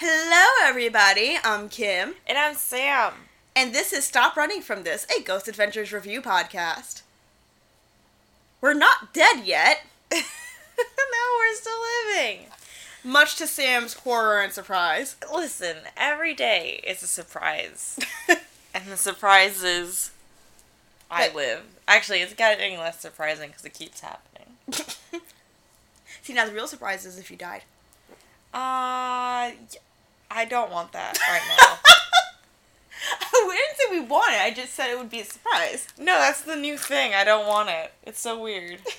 Hello, everybody. I'm Kim, And I'm Sam. and this is Stop Running From This, a Ghost Adventures review podcast. We're not dead yet, no, we're still living. much to Sam's horror and surprise. Listen, every day is a surprise. and the surprise is I But- live. Actually, it's getting less surprising because it keeps happening. See, now the real surprise is if you died. Uh, I don't want that right now. we didn't say we want it, I just said it would be a surprise. no, that's the new thing. I don't want it. It's so weird.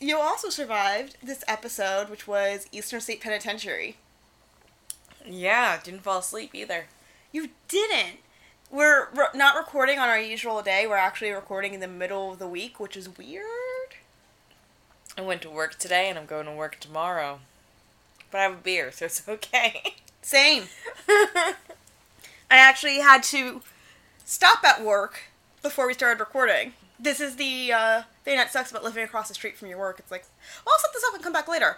You also survived this episode, which was Eastern State Penitentiary. Yeah, didn't fall asleep either. You didn't. We're re- not recording on our usual day. We're actually recording in the middle of the week, which is weird. I went to work today and I'm going to work tomorrow. But I have a beer, so it's okay. Same. I actually had to stop at work before we started recording. This is the uh, thing that sucks about living across the street from your work. It's like, well, I'll set this up and come back later.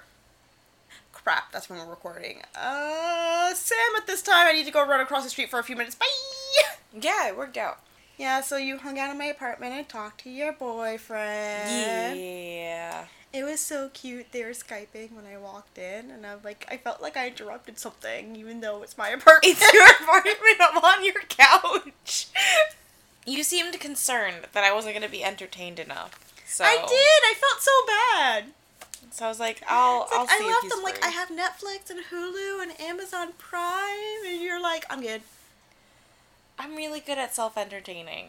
Crap, that's when we're recording. Uh, Sam, at this time, I need to go run across the street for a few minutes. Bye! yeah, it worked out. Yeah, so you hung out in my apartment and talked to your boyfriend. Yeah. It was so cute. They were Skyping when I walked in, and I'm like, I felt like I interrupted something, even though it's my apartment. It's your apartment. I'm on your couch. You seemed concerned that I wasn't going to be entertained enough. So I did. I felt so bad. So I was like, I'll, It's I'll see I left them like. I have Netflix and Hulu and Amazon Prime, and you're like, I'm good. I'm really good at self entertaining.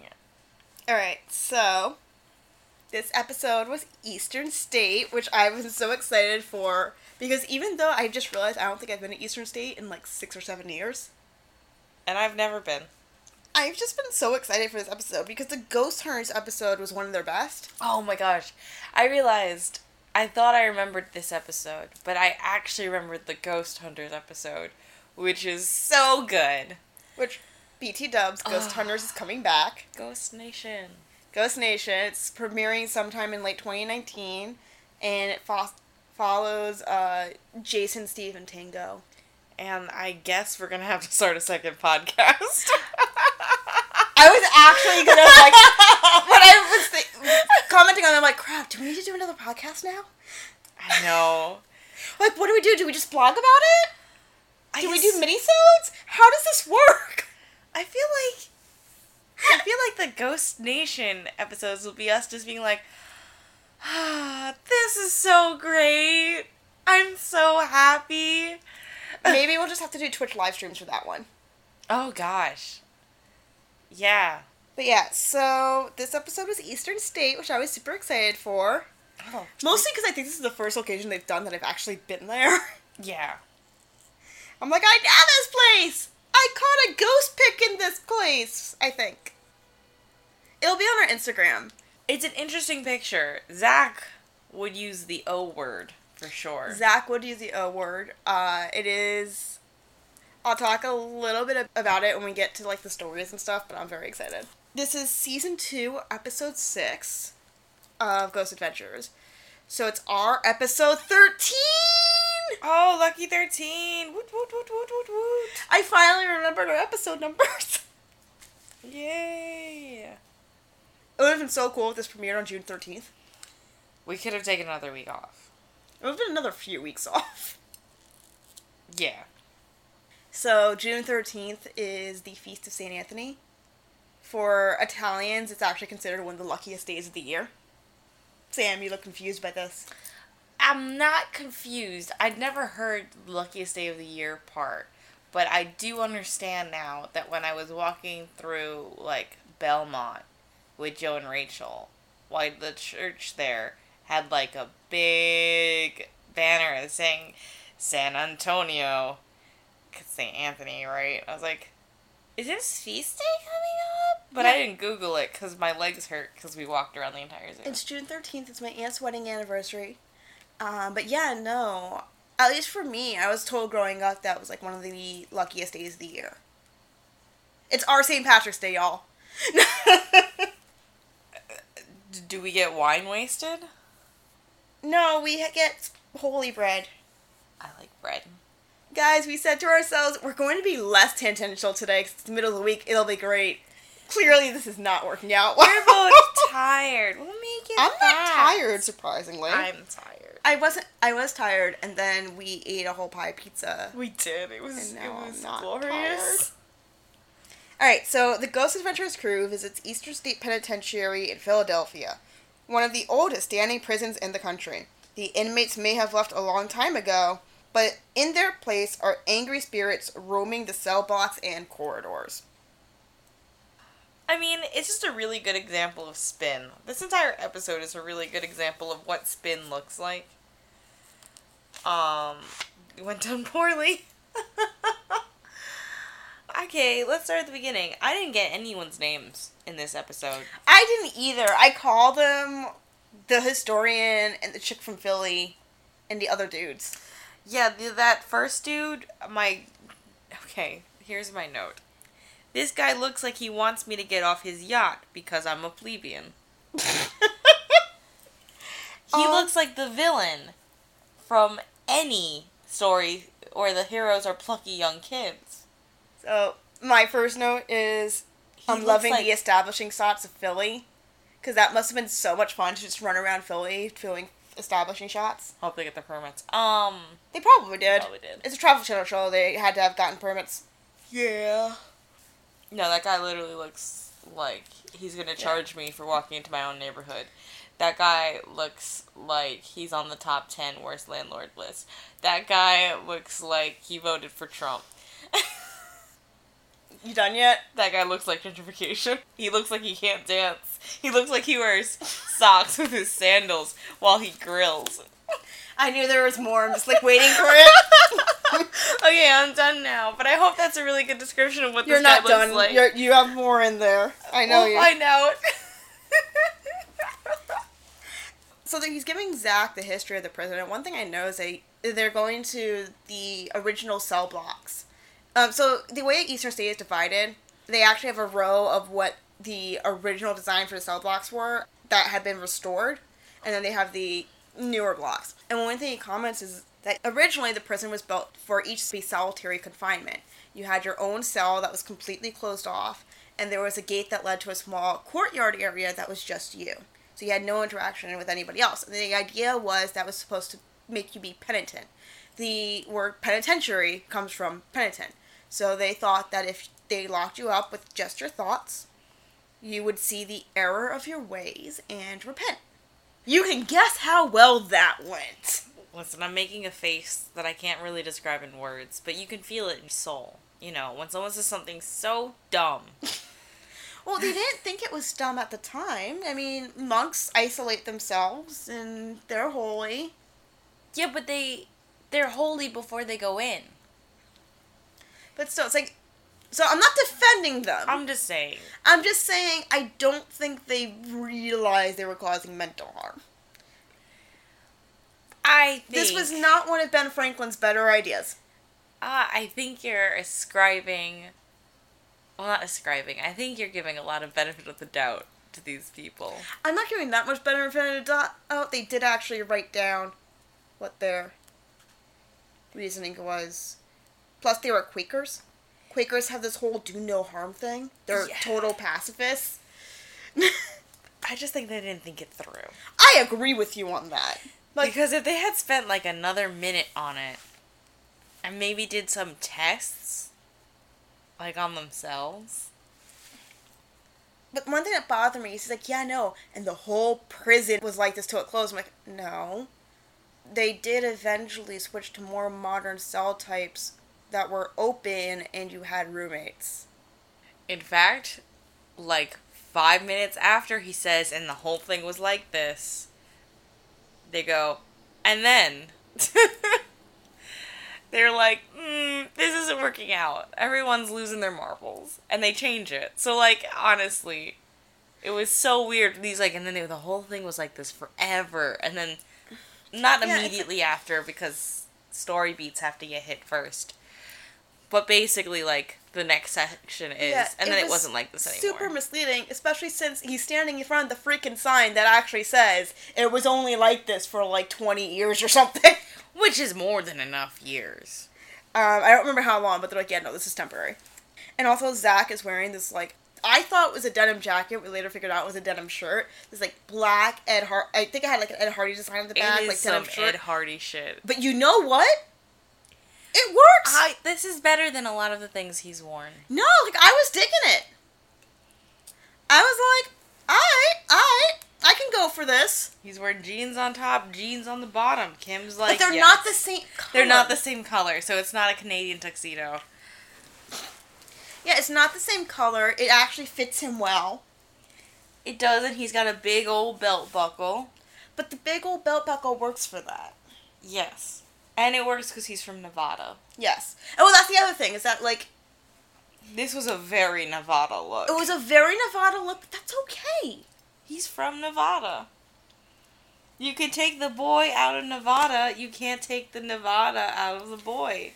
All right, so this episode was Eastern State, which I was so excited for because even though I just realized I don't think I've been to Eastern State in like six or seven years, And I've never been. I've just been so excited for this episode because the Ghost Hunters episode was one of their best. Oh my gosh. I realized I thought I remembered this episode, but I actually remembered the Ghost Hunters episode, which is so good. Which BT Dubs Ghost Ugh. Hunters is coming back. Ghost Nation. Ghost Nation. It's premiering sometime in late 2019, and it fo- follows uh, Jason, Steve, and Tango. And I guess we're gonna have to start a second podcast. I was actually gonna like when I was th- commenting on, it, I'm like, crap. Do we need to do another podcast now? I know. Like, what do we do? Do we just blog about it? I Do we do mini-sodes? How does this work? I feel like I feel like the Ghost Nation episodes will be us just being like, ah, this is so great. I'm so happy. Maybe we'll just have to do Twitch live streams for that one. Oh gosh. Yeah. But yeah, so this episode was Eastern State, which I was super excited for. Oh. Mostly because I think this is the first occasion they've done that I've actually been there. Yeah. I'm like, I know this place! I caught a ghost pic in this place, I think. It'll be on our Instagram. It's an interesting picture. Zach would use the O word for sure. Zach would use the O word. Uh, it is. I'll talk a little bit about it when we get to like the stories and stuff, but I'm very excited. This is season two, episode six of Ghost Adventures. So it's our episode 13! Oh, lucky 13. Woot, woot, woot, woot, woot, woot. I finally remembered our episode numbers. Yay. It would have been so cool if this premiered on June 13th. We could have taken another week off. It would have been another few weeks off. Yeah. So June 13th is the Feast of St. Anthony. For Italians, it's actually considered one of the luckiest days of the year. Sam, you look confused by this. I'm not confused. I'd never heard luckiest day of the year part, but I do understand now that when I was walking through like Belmont with Joe and Rachel, why the church there had like a big banner saying San Antonio, 'cause St. Anthony, right? I was like, is this feast day coming up? But I didn't Google it because my legs hurt because we walked around the entire zoo. It's June 13th. It's my aunt's wedding anniversary. Um, but yeah, no. At least for me, I was told growing up that was like one of the luckiest days of the year. It's our St. Patrick's Day, y'all. Do we get wine wasted? no, we get holy bread. I like bread. Guys, we said to ourselves, we're going to be less tangential today because it's the middle of the week. It'll be great. Clearly, this is not working out. We're both tired. We'll make it. I'm not tired, surprisingly. I'm tired. I wasn't. I was tired, and then we ate a whole pie pizza. We did. It was. It was not glorious. All right, so the Ghost Adventures crew visits Eastern State Penitentiary in Philadelphia, one of the oldest standing prisons in the country. The inmates may have left a long time ago, but in their place are angry spirits roaming the cell blocks and corridors. I mean, it's just a really good example of spin. This entire episode is a really good example of what spin looks like. Um, it went down poorly. okay, let's start at the beginning. I didn't get anyone's names in this episode. I didn't either. I called them the historian and the chick from Philly and the other dudes. Yeah, the, that first dude, my. Okay, here's my note. This guy looks like he wants me to get off his yacht because I'm a plebeian. He Um, looks like the villain from any story where the heroes are plucky young kids. So my first note is He I'm loving like- the establishing shots of Philly, because that must have been so much fun to just run around Philly filming establishing shots. Hope they get the permits. Um, They probably did. Probably did. It's a travel channel show. They had to have gotten permits. yeah. No, that guy literally looks like he's gonna charge me for walking into my own neighborhood. That guy looks like he's on the top 10 worst landlord list. That guy looks like he voted for Trump. You done yet? That guy looks like gentrification. He looks like he can't dance. He looks like he wears socks with his sandals while he grills. I knew there was more. I'm just like waiting for it. okay, I'm done now. But I hope that's a really good description of what You're this guy not looks done. like. You're, not done. you have more in there. I know we'll you. find out. So he's giving Zach the history of the prison. And one thing I know is they they're going to the original cell blocks. Um, so the way Eastern State is divided, they actually have a row of what the original design for the cell blocks were that had been restored, and then they have the newer blocks. And one thing he comments is that originally the prison was built for each to be solitary confinement. You had your own cell that was completely closed off, and there was a gate that led to a small courtyard area that was just you. So you had no interaction with anybody else. And the idea was that was supposed to make you be penitent. The word penitentiary comes from penitent. So they thought that if they locked you up with just your thoughts, you would see the error of your ways and repent. You can guess how well that went. Listen, I'm making a face that I can't really describe in words, but you can feel it in your soul. You know, when someone says something so dumb. Well, they didn't think it was dumb at the time. I mean, monks isolate themselves and they're holy. Yeah, but they they're holy before they go in. But still, it's like. So I'm not defending them. I'm just saying. I'm just saying I don't think they realized they were causing mental harm. I think This was not one of Ben Franklin's better ideas. Uh, I think you're ascribing. Well, not ascribing. I think you're giving a lot of benefit of the doubt to these people. I'm not giving that much benefit of a out. Oh, they did actually write down what their reasoning was. Plus, they were Quakers. Quakers have this whole do no harm thing. They're Yeah. total pacifists. I just think they didn't think it through. I agree with you on that. Like, because if they had spent like another minute on it and maybe did some tests, like on themselves. But one thing that bothered me is he's like, yeah, no, and the whole prison was like this till it closed. I'm like, no. They did eventually switch to more modern cell types that were open and you had roommates. In fact, like five minutes after he says, and the whole thing was like this, they go, and then they're like, mm, this isn't working out. Everyone's losing their marbles, and they change it. So, like, honestly, it was so weird. These like, and then they, the whole thing was like this forever, and then not Yeah, immediately after because story beats have to get hit first. But basically, like the next section is, Yeah, and it then it was wasn't like this anymore. Super misleading, especially since he's standing in front of the freaking sign that actually says it was only like this for like 20 years or something. Which is more than enough years. Um, I don't remember how long, but they're like, yeah, no, this is temporary. And also, Zach is wearing this like I thought it was a denim jacket. We later figured out it was a denim shirt. This like black Ed Hard. I think I had like an Ed Hardy design on the back, it is like some denim shirt. Ed Hardy shit. But you know what? It works. I, this is better than a lot of the things he's worn. no, like I was digging it. I was like, alright, alright, I can go for this. He's wearing jeans on top, jeans on the bottom. Kim's like, but they're yes. not the same. Color. They're not the same color, so it's not a Canadian tuxedo. Yeah, it's not the same color. It actually fits him well. It doesn't. He's got a big old belt buckle. But the big old belt buckle works for that. Yes. And it works because he's from Nevada. Yes. Oh, well that's the other thing is that like This was a very Nevada look. it was a very Nevada look. But that's okay. He's from Nevada. You can take the boy out of Nevada. You can't take the Nevada out of the boy.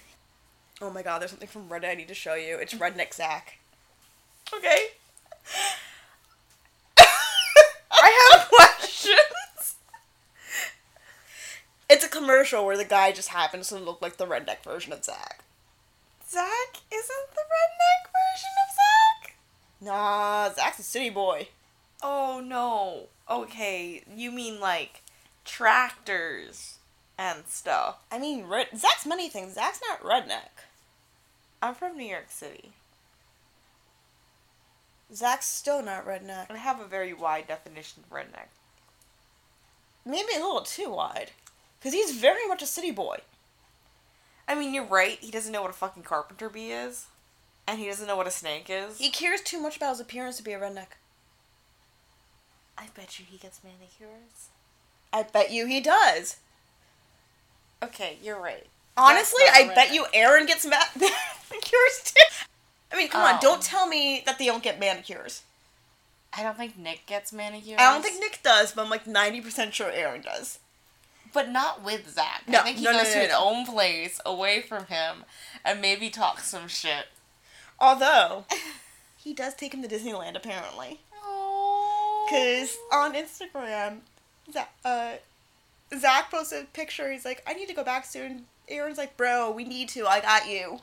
Oh my god, there's something from Reddit I need to show you. It's Redneck Zach. Okay. I have questions. It's a commercial where the guy just happens to look like the redneck version of Zach. Zach isn't the redneck version of Zach. Nah, Zach's a city boy. Oh no. Okay, you mean like tractors and stuff. I mean, red- Zach's many things. Zach's not redneck. I'm from New York City. Zach's still not redneck. I have a very wide definition of redneck. Maybe a little too wide. Because he's very much a city boy. I mean, you're right. He doesn't know what a fucking carpenter bee is, and he doesn't know what a snake is. He cares too much about his appearance to be a redneck. I bet you he gets manicures. I bet you he does. Okay, you're right. Honestly, I bet you Aaron gets ma- manicures too. I mean, come Oh. on, don't tell me that they don't get manicures. I don't think Nick gets manicures. I don't think Nick does, but I'm like 90% sure Aaron does. But not with Zach. No, I think he no, no, goes no, to no, his no. own place, away from him, and maybe talks some shit. Although, he does take him to Disneyland apparently. Because on Instagram, Zach, uh, Zach posted a picture. He's like, I need to go back soon. Aaron's like, bro, we need to. I got you.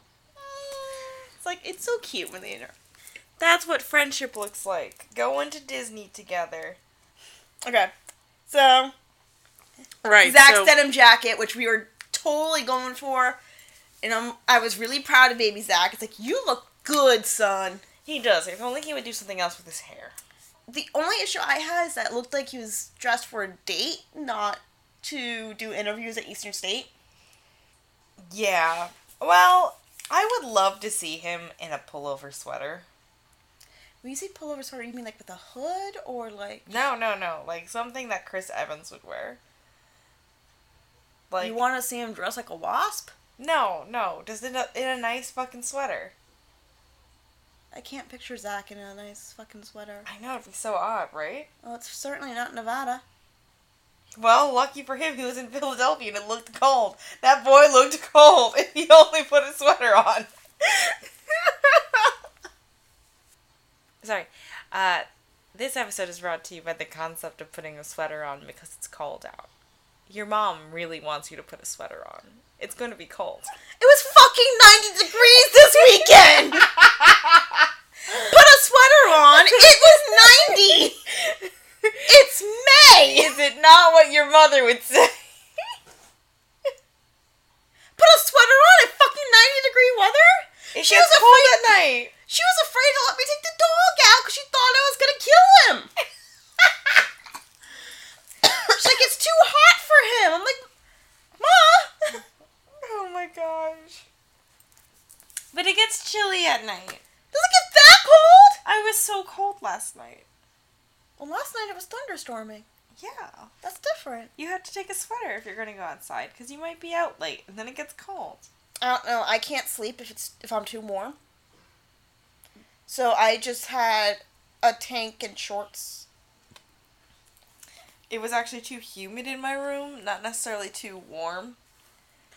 It's like, it's so cute when they inter- That's what friendship looks like. Going to Disney together. Okay. So, Right. Zach's denim jacket, which we were totally going for. And I'm, I was really proud of baby Zach. It's like, you look good, son. He does. If only he would do something else with his hair. The only issue I had is that it looked like he was dressed for a date, not to do interviews at Eastern State. Yeah. Well, I would love to see him in a pullover sweater. When you say pullover sweater, you mean like with a hood or like No, no, no. Like something that Chris Evans would wear. Like you want to see him dress like a wasp? no, no. Just in a in a nice fucking sweater. I can't picture Zach in a nice fucking sweater. I know it'd be so odd, right? Well, it's certainly not Nevada. Well, lucky for him, he was in Philadelphia and it looked cold. That boy looked cold, and he only put a sweater on. Sorry. Uh, this episode is brought to you by the concept of putting a sweater on because it's cold out. Your mom really wants you to put a sweater on. It's going to be cold. It was fucking 90 degrees this weekend! Put a sweater on. It was 90! It's May! Is it not what your mother would say? Put a sweater on in fucking 90 degree weather? It She was cold afraid- at night. She was afraid to let me take the dog out because she thought I was gonna kill him. She's like, it's too hot for him. I'm like, Ma. Oh my gosh. But it gets chilly at night. Does it get that cold? I was so cold last night. Well, last night it was thunderstorming. Yeah. That's different. You have to take a sweater if you're going to go outside because you might be out late and then it gets cold. I don't know. I can't sleep if it's if I'm too warm. So I just had a tank and shorts. It was actually too humid in my room, not necessarily too warm.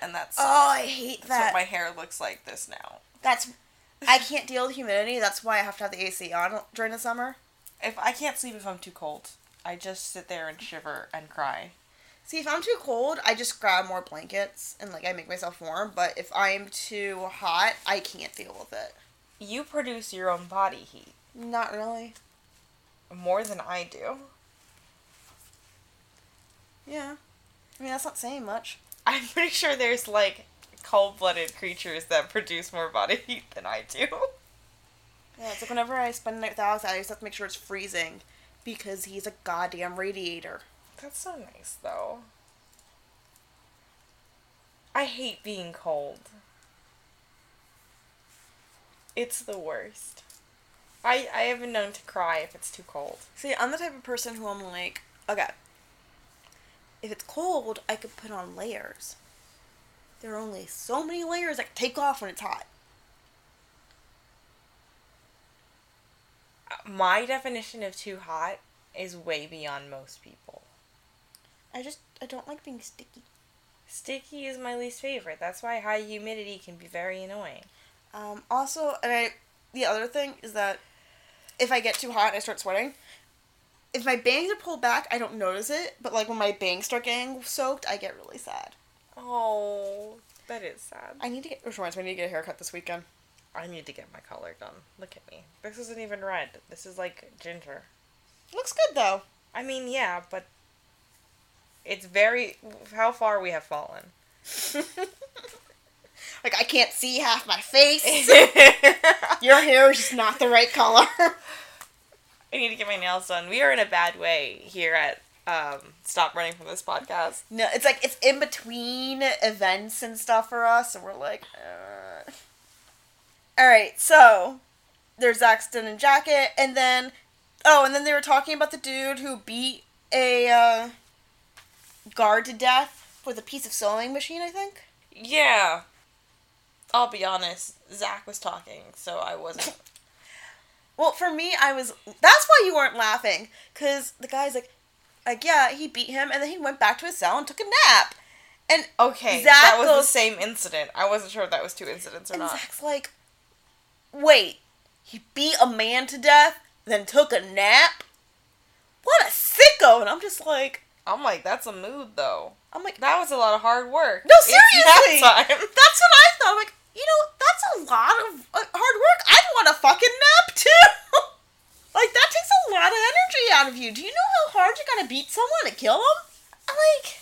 And that's Oh, I hate that. what my hair looks like this now. That's I can't deal with humidity. That's why I have to have the AC on during the summer. If I can't sleep if I'm too cold, I just sit there and shiver and cry. See, if I'm too cold, I just grab more blankets and like I make myself warm. But if I'm too hot, I can't deal with it. You produce your own body heat Not really. more than I do. Yeah. I mean, that's not saying much. I'm pretty sure there's like cold blooded creatures that produce more body heat than I do. Yeah, it's like whenever I spend the night with Alex, I just have to make sure it's freezing because he's a goddamn radiator. That's so nice though. I hate being cold. It's the worst. I I have been known to cry if it's too cold. See, I'm the type of person who I'm like, okay, if it's cold, I could put on layers. There are only so many layers I can take off when it's hot. My definition of too hot is way beyond most people. I just, I don't like being sticky. Sticky is my least favorite. That's why high humidity can be very annoying. Um, also, and I, the other thing is that if I get too hot I start sweating, if my bangs are pulled back, I don't notice it. But like when my bangs start getting soaked, I get really sad. Oh, that is sad. I need to get, which reminds me, I need to get a haircut this weekend. I need to get my color done. Look at me. This isn't even red. This is like ginger. Looks good though. I mean, yeah, but it's very how far we have fallen. like I can't see half my face. Your hair is just not the right color. I need to get my nails done. We are in a bad way here at um, Stop Running from This podcast. no, it's like it's in between events and stuff for us, and we're like, uh. all right. So there's Zach's denim jacket, and then oh, and then they were talking about the dude who beat a uh, guard to death with a piece of sewing machine. I think. Yeah. I'll be honest, Zach was talking, so I wasn't. Well, for me, I was. That's why you weren't laughing, cause the guy's like, like yeah, he beat him, and then he went back to his cell and took a nap, and Okay, Zach that was goes- the same incident. I wasn't sure if that was two incidents or and not. Zach's like, wait, he beat a man to death, then took a nap. What a sicko! And I'm just like, I'm like, that's a mood though. I'm like, That was a lot of hard work. No, seriously! that's what I thought. I'm like, you know, that's a lot of uh, hard work. I'd want a fucking nap too. like that takes a lot of energy out of you. Do you know how hard you gotta beat someone to kill them? like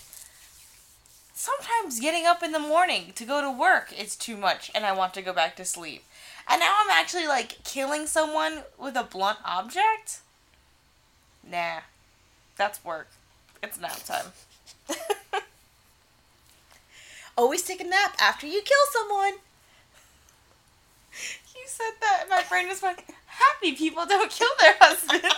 sometimes getting up in the morning to go to work is too much and I want to go back to sleep. And now I'm actually like killing someone with a blunt object? Nah. That's work. It's nap time. Always take a nap after you kill someone. You said that and my brain was like, happy people don't kill their husbands.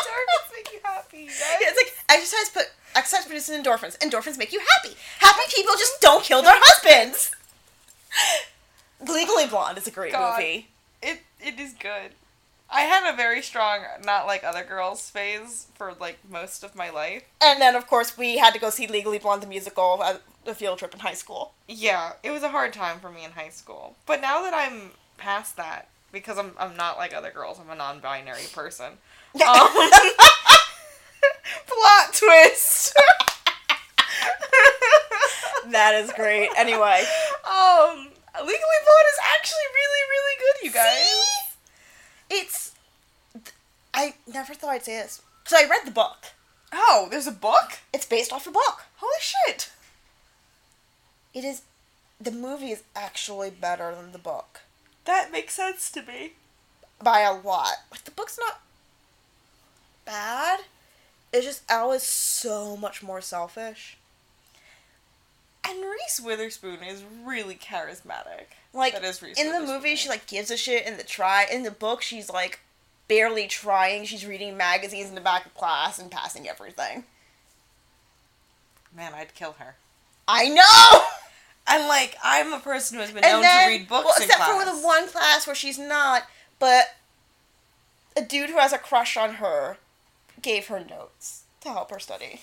Endorphins make you happy. Yeah, it's like exercise put exercise produces endorphins. Endorphins make you happy. Happy people just don't kill their husbands. Legally Blonde is a great God. movie. It it is good. I had a very strong not like other girls phase for like most of my life. And then of course we had to go see Legally Blonde the musical at the field trip in high school. Yeah, it was a hard time for me in high school. But now that I'm past that, because I'm I'm not like other girls, I'm a non-binary person. Um, plot twist. that is great. Anyway, um, Legally Blonde is actually really really good, you guys. See? It's I never thought I'd say this. So I read the book. Oh, there's a book. It's based off a book. Holy shit! It is the movie is actually better than the book That makes sense to me. by a lot. Like the book's not bad. It's just Elle is so much more selfish. And Reese Witherspoon is really charismatic. Like That is in the movie, she like gives a shit. In the try, in the book, she's like barely trying. She's reading magazines in the back of class and passing everything. Man, I'd kill her. I know. And like, I'm a person who has been and known then, to read books well, in except class. for the one class where she's not, but a dude who has a crush on her gave her notes to help her study.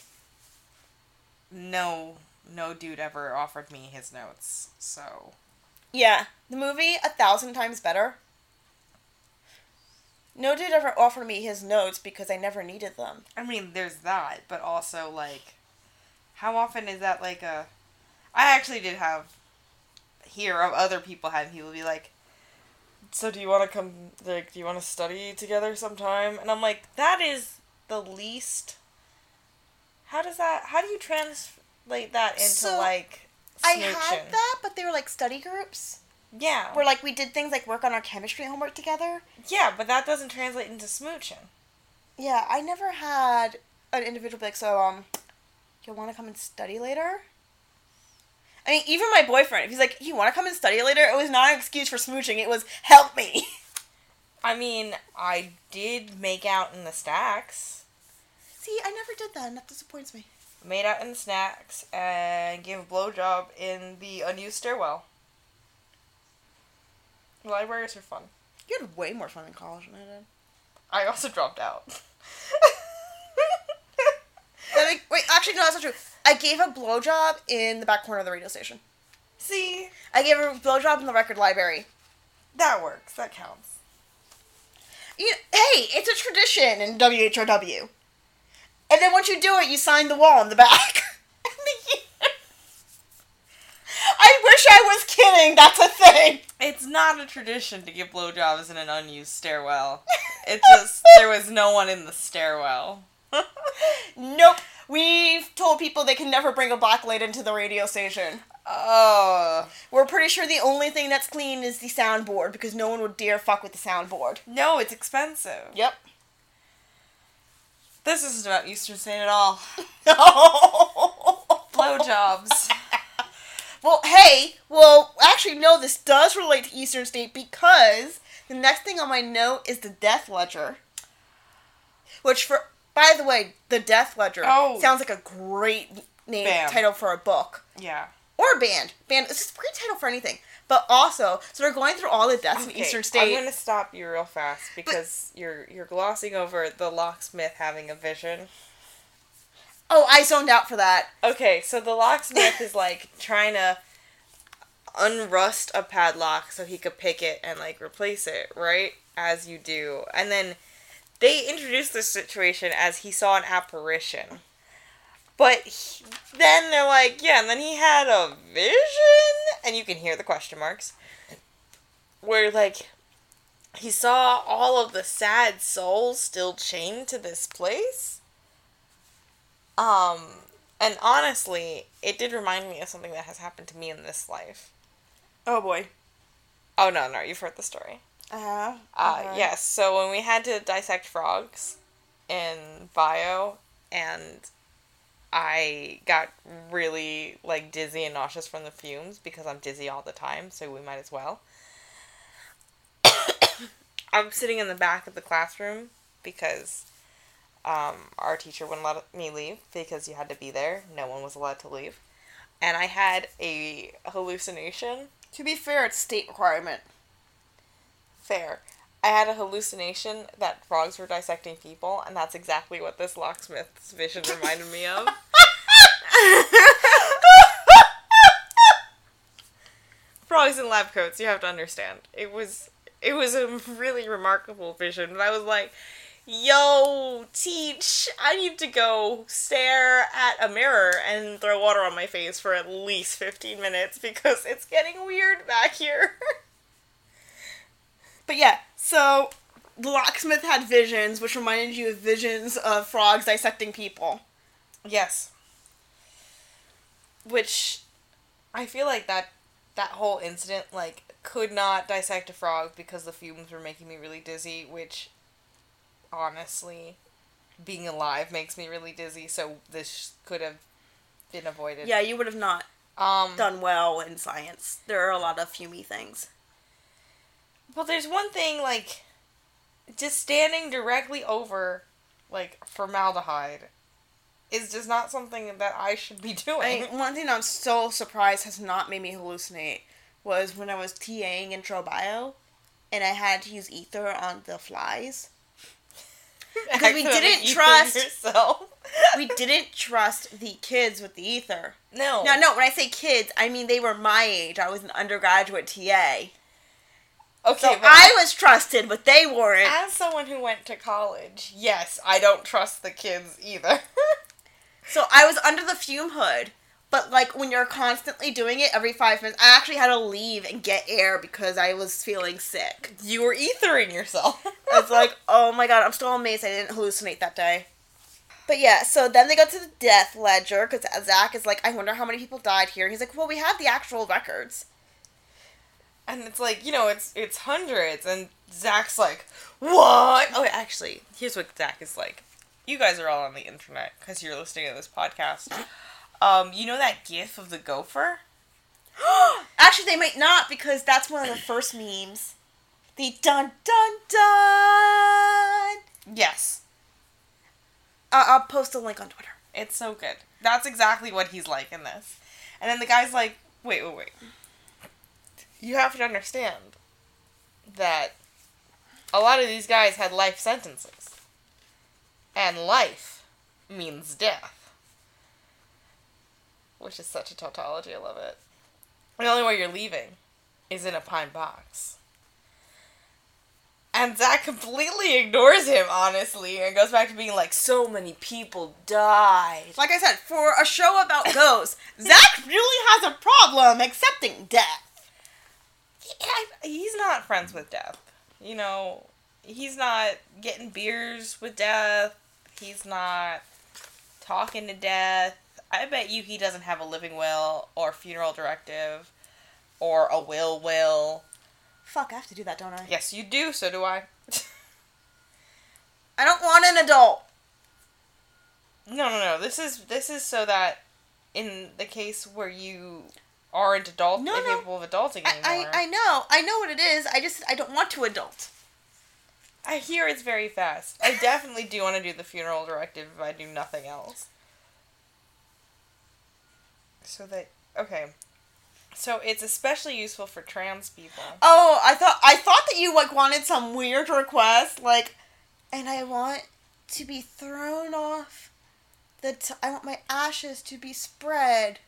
No, no dude ever offered me his notes. So Yeah, the movie a thousand times better. No dude ever offered me his notes because I never needed them. I mean, there's that, but also like, how often is that like a? I actually did have hear of other people having people be like, "So do you want to come? Like, do you want to study together sometime?" And I'm like, that is the least. How does that? How do you translate that into So, like? I had that, but they were like study groups Yeah. where like we did things like work on our chemistry homework together. Yeah, but that doesn't translate into smooching. Yeah, I never had an individual be like, so um, you want to come and study later? I mean, even my boyfriend, if he's like, you want to come and study later, it was not an excuse for smooching. It was help me. I mean, I did make out in the stacks. See, I never did that, and that disappoints me. Made out in the snacks and gave a blowjob in the unused stairwell. Libraries are fun. You had way more fun in college than I did. I also dropped out. Make- wait, actually, no, that's not true. I gave a blowjob in the back corner of the radio station. See, I gave a blowjob in the record library. that works. That counts. You, hey, it's a tradition in WHRW. And then once you do it, you sign the wall in the back. I wish I was kidding. That's a thing. It's not a tradition to give blowjobs in an unused stairwell. It just there was no one in the stairwell. Nope. We've told people they can never bring a black light into the radio station. Oh We're pretty sure the only thing that's clean is the soundboard because no one would dare fuck with the soundboard. no, it's expensive. Yep. This isn't about Eastern State at all. No. Blowjobs. Well, hey, well, actually, no, this does relate to Eastern State because the next thing on my note is the Death Ledger. Which, for by the way, the Death Ledger Oh. sounds like a great name Bam. title for a book yeah. or a band. Band, it's a great title for anything. But also, so they're going through all the deaths in Eastern State. I'm gonna stop you real fast because you're you're glossing over the locksmith having a vision. Oh, I zoned out for that. Okay, so the locksmith is like trying to unrust a padlock so he could pick it and like replace it, right? As you do. And then they introduce this situation as he saw an apparition. But he- then they're like, yeah, and then he had a vision, and you can hear the question marks, where like he saw all of the sad souls still chained to this place. Um, and honestly, it did remind me of something that has happened to me in this life. Oh boy. Oh no, no, you've heard the story. Uh, Uh, yes. So when we had to dissect frogs in bio, and I got really like dizzy and nauseous from the fumes because I'm dizzy all the time, so we might as well. I'm sitting in the back of the classroom because um, our teacher wouldn't let me leave because you had to be there. No one was allowed to leave. And I had a hallucination To be fair, it's state requirement. Fair. I had a hallucination that frogs were dissecting people, and that's exactly what this locksmith's vision reminded me of. frogs in lab coats, you have to understand. It was it was a really remarkable vision, and I was like, Yo, teach, I need to go stare at a mirror and throw water on my face for at least 15 minutes because it's getting weird back here. But yeah, so the locksmith had visions, which reminded you of visions of frogs dissecting people. Yes. Which I feel like that that whole incident like could not dissect a frog because the fumes were making me really dizzy, which honestly being alive makes me really dizzy, so this could have been avoided. Yeah, you would have not Um done well in science. There are a lot of fumy things. Well, there's one thing like just standing directly over like formaldehyde is just not something that I should be doing. I, one thing I'm so surprised has not made me hallucinate was when I was TAing intro bio, and I had to use ether on the flies. Because we didn't trust- yourself. we didn't trust the kids with the ether. no. Now, no, when I say kids, I mean they were my age. I was an undergraduate TA. Okay, So I was trusted, but they weren't. as someone who went to college, yes, I don't trust the kids either. So I was under the fume hood. But like when you're constantly doing it every five minutes, I actually had to leave and get air because I was feeling sick. you were ethering yourself. I was like, oh my god, I'm still amazed I didn't hallucinate that day. But yeah, so then they go to the death ledger because Zach is like, I wonder how many people died here. And he's like, well, we have the actual records. And it's like you know, it's it's hundreds, and Zach's like, what? Oh, actually, here's what Zach is like. You guys are all on the internet because you're listening to this podcast. Um, you know that GIF of the gopher? actually, they might not because that's one of the first memes. The dun dun dun. Yes, Uh, I'll post a link on Twitter. it's so good. That's exactly what he's like in this. And then the guy's like, wait, wait, wait. You have to understand that a lot of these guys had life sentences. And life means death. Which is such a tautology, I love it. The only way you're leaving is in a pine box. And Zach completely ignores him, honestly, and goes back to being like, so many people died. Like I said, for a show about ghosts, Zach really has a problem accepting death. He's not friends with death. You know, he's not getting beers with death. He's not talking to death. I bet you he doesn't have a living will or funeral directive or a will will. Fuck, I have to do that, don't I? Yes, you do. So do I. I don't want an adult. no, no, no. This is this is so that in the case where you aren't adult No, no. capable of adulting I, anymore. I, I know. I know what it is. I just I don't want to adult. I hear it's very fast. I definitely do want to do the funeral directive if I do nothing else. So that okay. So it's especially useful for trans people. Oh, I thought I thought that you like wanted some weird request, like, and I want to be thrown off the. T- I want my ashes to be spread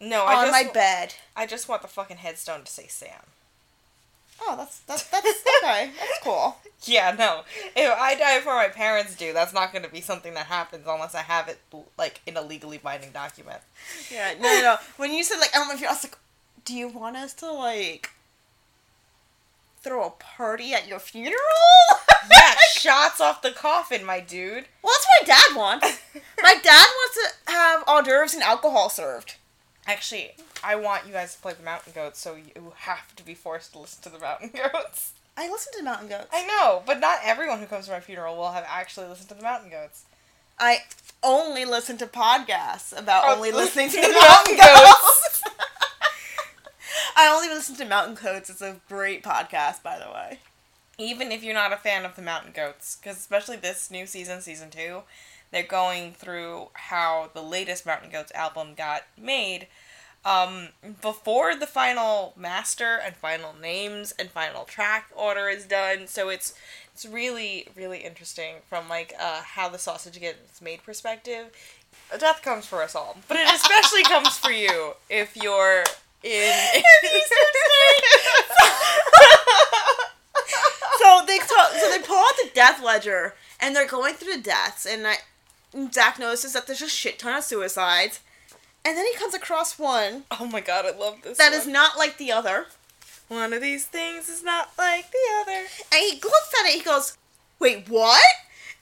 No, I on just my bed. I just want the fucking headstone to say Sam. Oh, that's that's that's okay. That's cool. Yeah, no. If I die before my parents do, that's not going to be something that happens unless I have it like in a legally binding document. Yeah, no, no, no. When you said like, I don't know if you, I was like, do you want us to like throw a party at your funeral? Yeah, shots off the coffin, my dude. well, that's what my dad wants. My dad wants to have hors d'oeuvres and alcohol served. Actually, I want you guys to play the Mountain Goats, so you have to be forced to listen to the Mountain Goats. I listen to Mountain Goats. I know, but not everyone who comes to my funeral will have actually listened to the Mountain Goats. I only listen to podcasts about Oh, only listening to the Mountain Mountain Goats. I only listen to Mountain Goats. It's a great podcast, by the way. Even if you're not a fan of the Mountain Goats, because especially this new season, season two, they're going through how the latest Mountain Goats album got made. Um, before the final master and final names and final track order is done, so it's it's really really interesting from like uh, how the sausage gets made perspective. Death comes for us all, but it especially comes for you if you're in. so they talk, so they pull out the death ledger and they're going through the deaths and I, Zach notices that there's a shit ton of suicides, and then he comes across one oh my god, I love this. that one. is not like the other, One of these things is not like the other. and he looks at it. He goes, "Wait, what?"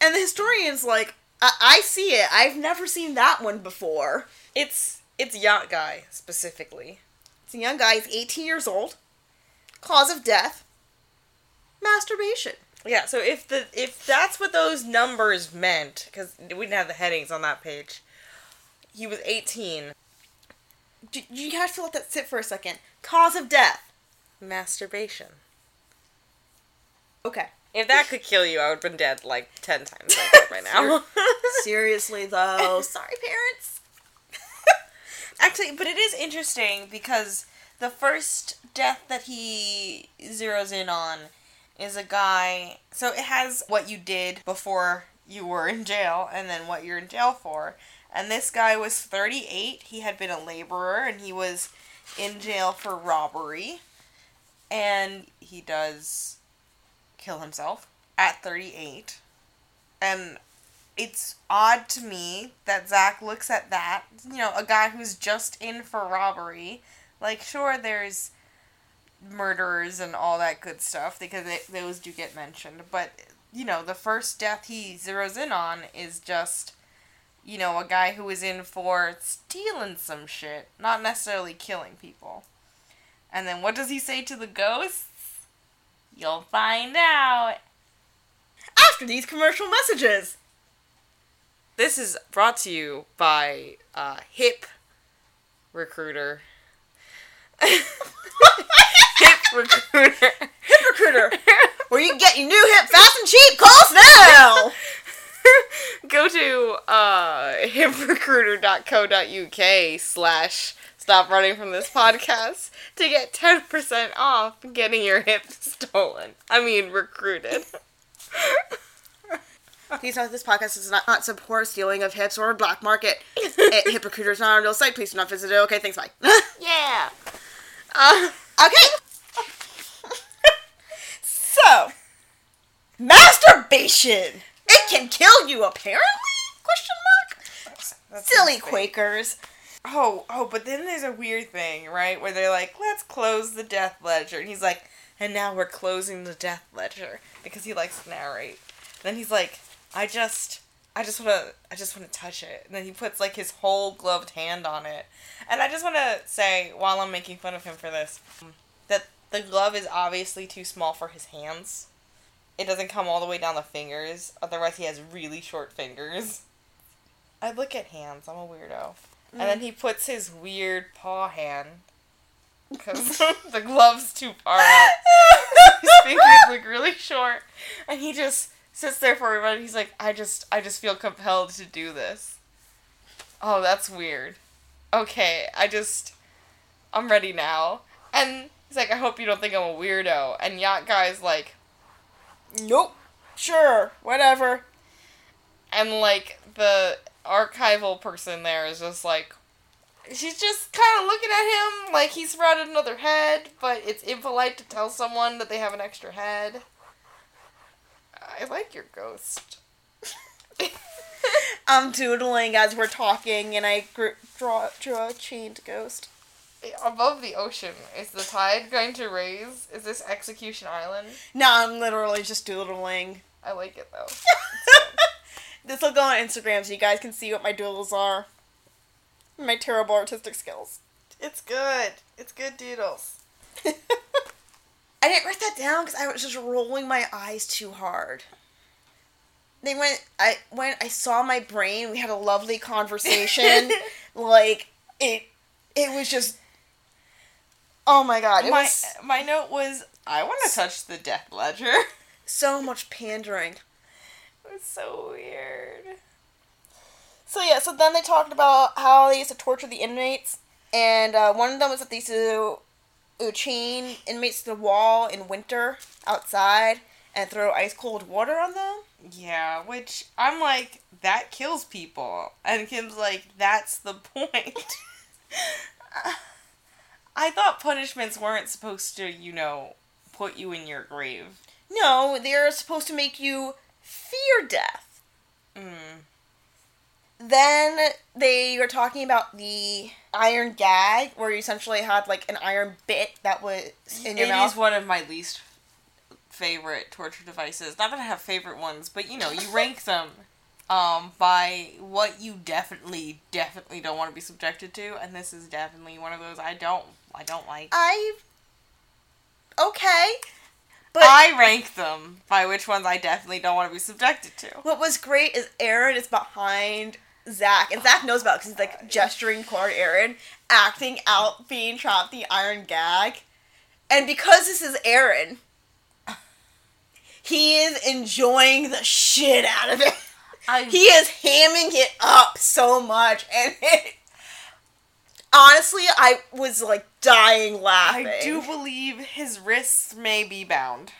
And the historian's like, I, "I see it. I've never seen that one before." It's it's yacht guy specifically. It's a young guy. He's 18 years old. Cause of death: masturbation. Yeah, so if the if that's what those numbers meant, because we didn't have the headings on that page, he was eighteen. Do, you have to let that sit for a second. Cause of death. Masturbation. Okay. If that could kill you, I would have been dead like ten times over by now. Seriously though. Sorry, parents. Actually, but it is interesting because the first death that he zeroes in on is a guy. So it has what you did before you were in jail and then what you're in jail for. And this guy was 38. He had been a laborer and he was in jail for robbery. and he does kill himself at 38. And it's odd to me that Zach looks at that, you know, a guy who's just in for robbery. Like, sure, there's murderers and all that good stuff because they, those do get mentioned, but, you know, the first death he zeroes in on is just, you know, a guy who is in for stealing some shit, not necessarily killing people. And then what does he say to the ghosts? You'll find out. After these commercial messages. This is brought to you by uh, Hip Recruiter. Hip Recruiter. Hip Recruiter, where you can get your new hip fast and cheap. Call us now. Go to uh, hiprecruiter.co.uk slash stop running from this podcast to get 10% off getting your hip stolen. I mean, recruited. Please note this podcast does not, not support stealing of hips or black market. it, Hip Recruiter is not a real site. Please do not visit it. Okay, thanks. Bye. yeah. Uh, okay. so, masturbation. It can kill you, apparently? Question mark. That's Silly. Quakers. Oh, oh, but then there's a weird thing, right? Where they're like, let's close the death ledger. And he's like, and now we're closing the death ledger. Because he likes to narrate. Then he's like, I just, I just want to, I just want to touch it. And then he puts like his whole gloved hand on it. And I just want to say, while I'm making fun of him for this, that the glove is obviously too small for his hands. It doesn't come all the way down the fingers. Otherwise, he has really short fingers. I look at hands. I'm a weirdo. And then he puts his weird paw hand because the glove's too far out. his fingers look really short, and he just sits there for a minute. He's like, "I just, I just feel compelled to do this." Oh, that's weird. Okay, I just, I'm ready now. And he's like, "I hope you don't think I'm a weirdo." And Yacht Guy's like, Nope. Sure. Whatever. and like the archival person there is just like she's just kind of looking at him like he's sprouted another head but it's impolite to tell someone that they have an extra head i like your ghost I'm doodling as we're talking, and I gr- draw drew a chained ghost. above the ocean is the tide going to raise is this execution island No, I'm literally just doodling. i like it though This will go on Instagram so you guys can see what my doodles are. My terrible artistic skills. it's good it's good doodles I didn't write that down because I was just rolling my eyes too hard. They went. I when I saw my brain. We had a lovely conversation. like it, it was just. Oh my god! It my, was my note was i want to touch the death ledger so much pandering. it was so weird So yeah, so then they talked about how they used to torture the inmates, and uh, one of them was that they used to chain inmates to the wall in winter outside and throw ice cold water on them. Yeah, which I'm like, that kills people. And Kim's like, that's the point. I thought punishments weren't supposed to, you know, put you in your grave. No, they're supposed to make you fear death. Mm. Then they were talking about the iron gag, where you essentially had like an iron bit that was in your It mouth. is one of my least favorite torture devices. Not that I have favorite ones, but you know, you rank them um, by what you definitely, definitely don't want to be subjected to, and this is definitely one of those I don't, I don't like. I okay, but I rank them by which ones I definitely don't want to be subjected to. What was great is Aaron is behind Zach, and Zach knows about because he's like gesturing toward Aaron, acting out being trapped the iron gag. And because this is Aaron, he is enjoying the shit out of it. I He is hamming it up so much, and it. Honestly, I was like dying laughing. I do believe his wrists may be bound.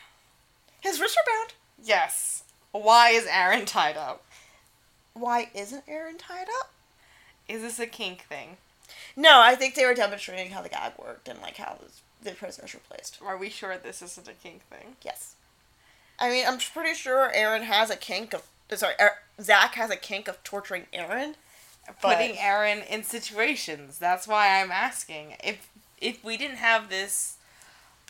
His wrists are bound. Yes. Why is Aaron tied up? Why isn't Aaron tied up? Is this a kink thing? No, I think they were demonstrating how the gag worked and like how the prisoners were placed. Are we sure this isn't a kink thing? Yes. I mean, I'm pretty sure Aaron has a kink of. Sorry, er, Zach has a kink of torturing Aaron. Putting Aaron in situations. That's why I'm asking. If if we didn't have this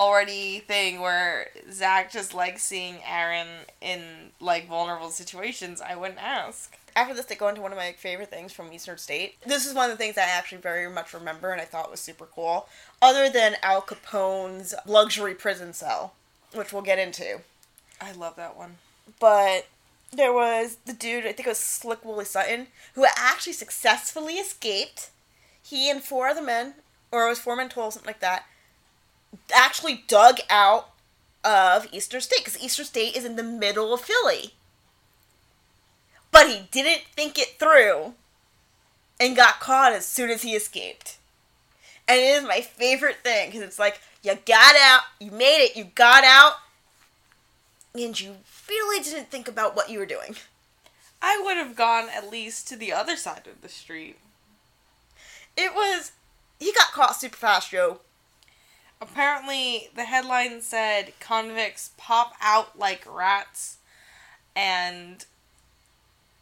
already thing where Zach just likes seeing Aaron in like vulnerable situations, I wouldn't ask. After this, they go into one of my favorite things from Eastern State. This is one of the things I actually very much remember and I thought was super cool. Other than Al Capone's luxury prison cell, which we'll get into. I love that one. But there was the dude, I think it was Slick Willie Sutton, who actually successfully escaped. He and four other men, or it was four men total, something like that, actually dug out of Eastern State because Eastern State is in the middle of Philly. But he didn't think it through and got caught as soon as he escaped. And it is my favorite thing because it's like, you got out, you made it, you got out, and you really didn't think about what you were doing. I would have gone at least to the other side of the street. It was, he got caught super fast, Joe. Apparently, the headline said convicts pop out like rats, and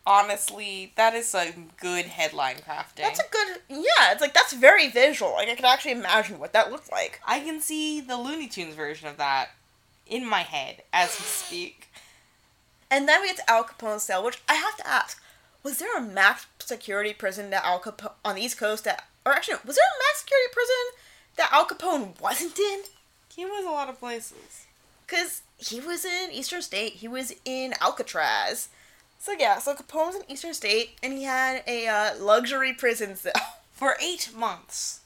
honestly, that is a good headline crafting. That's a good, yeah, it's like, that's very visual. Like, I can actually imagine what that looked like. I can see the Looney Tunes version of that in my head as we speak. And then we get to Al Capone's cell, which I have to ask, was there a max security prison that Al Capone, on the East Coast that, or actually, was there a max security prison that Al Capone wasn't in? He was a lot of places. Because he was in Eastern State, he was in Alcatraz. So yeah, so Capone was in Eastern State, and he had a uh, luxury prison cell. For eight months.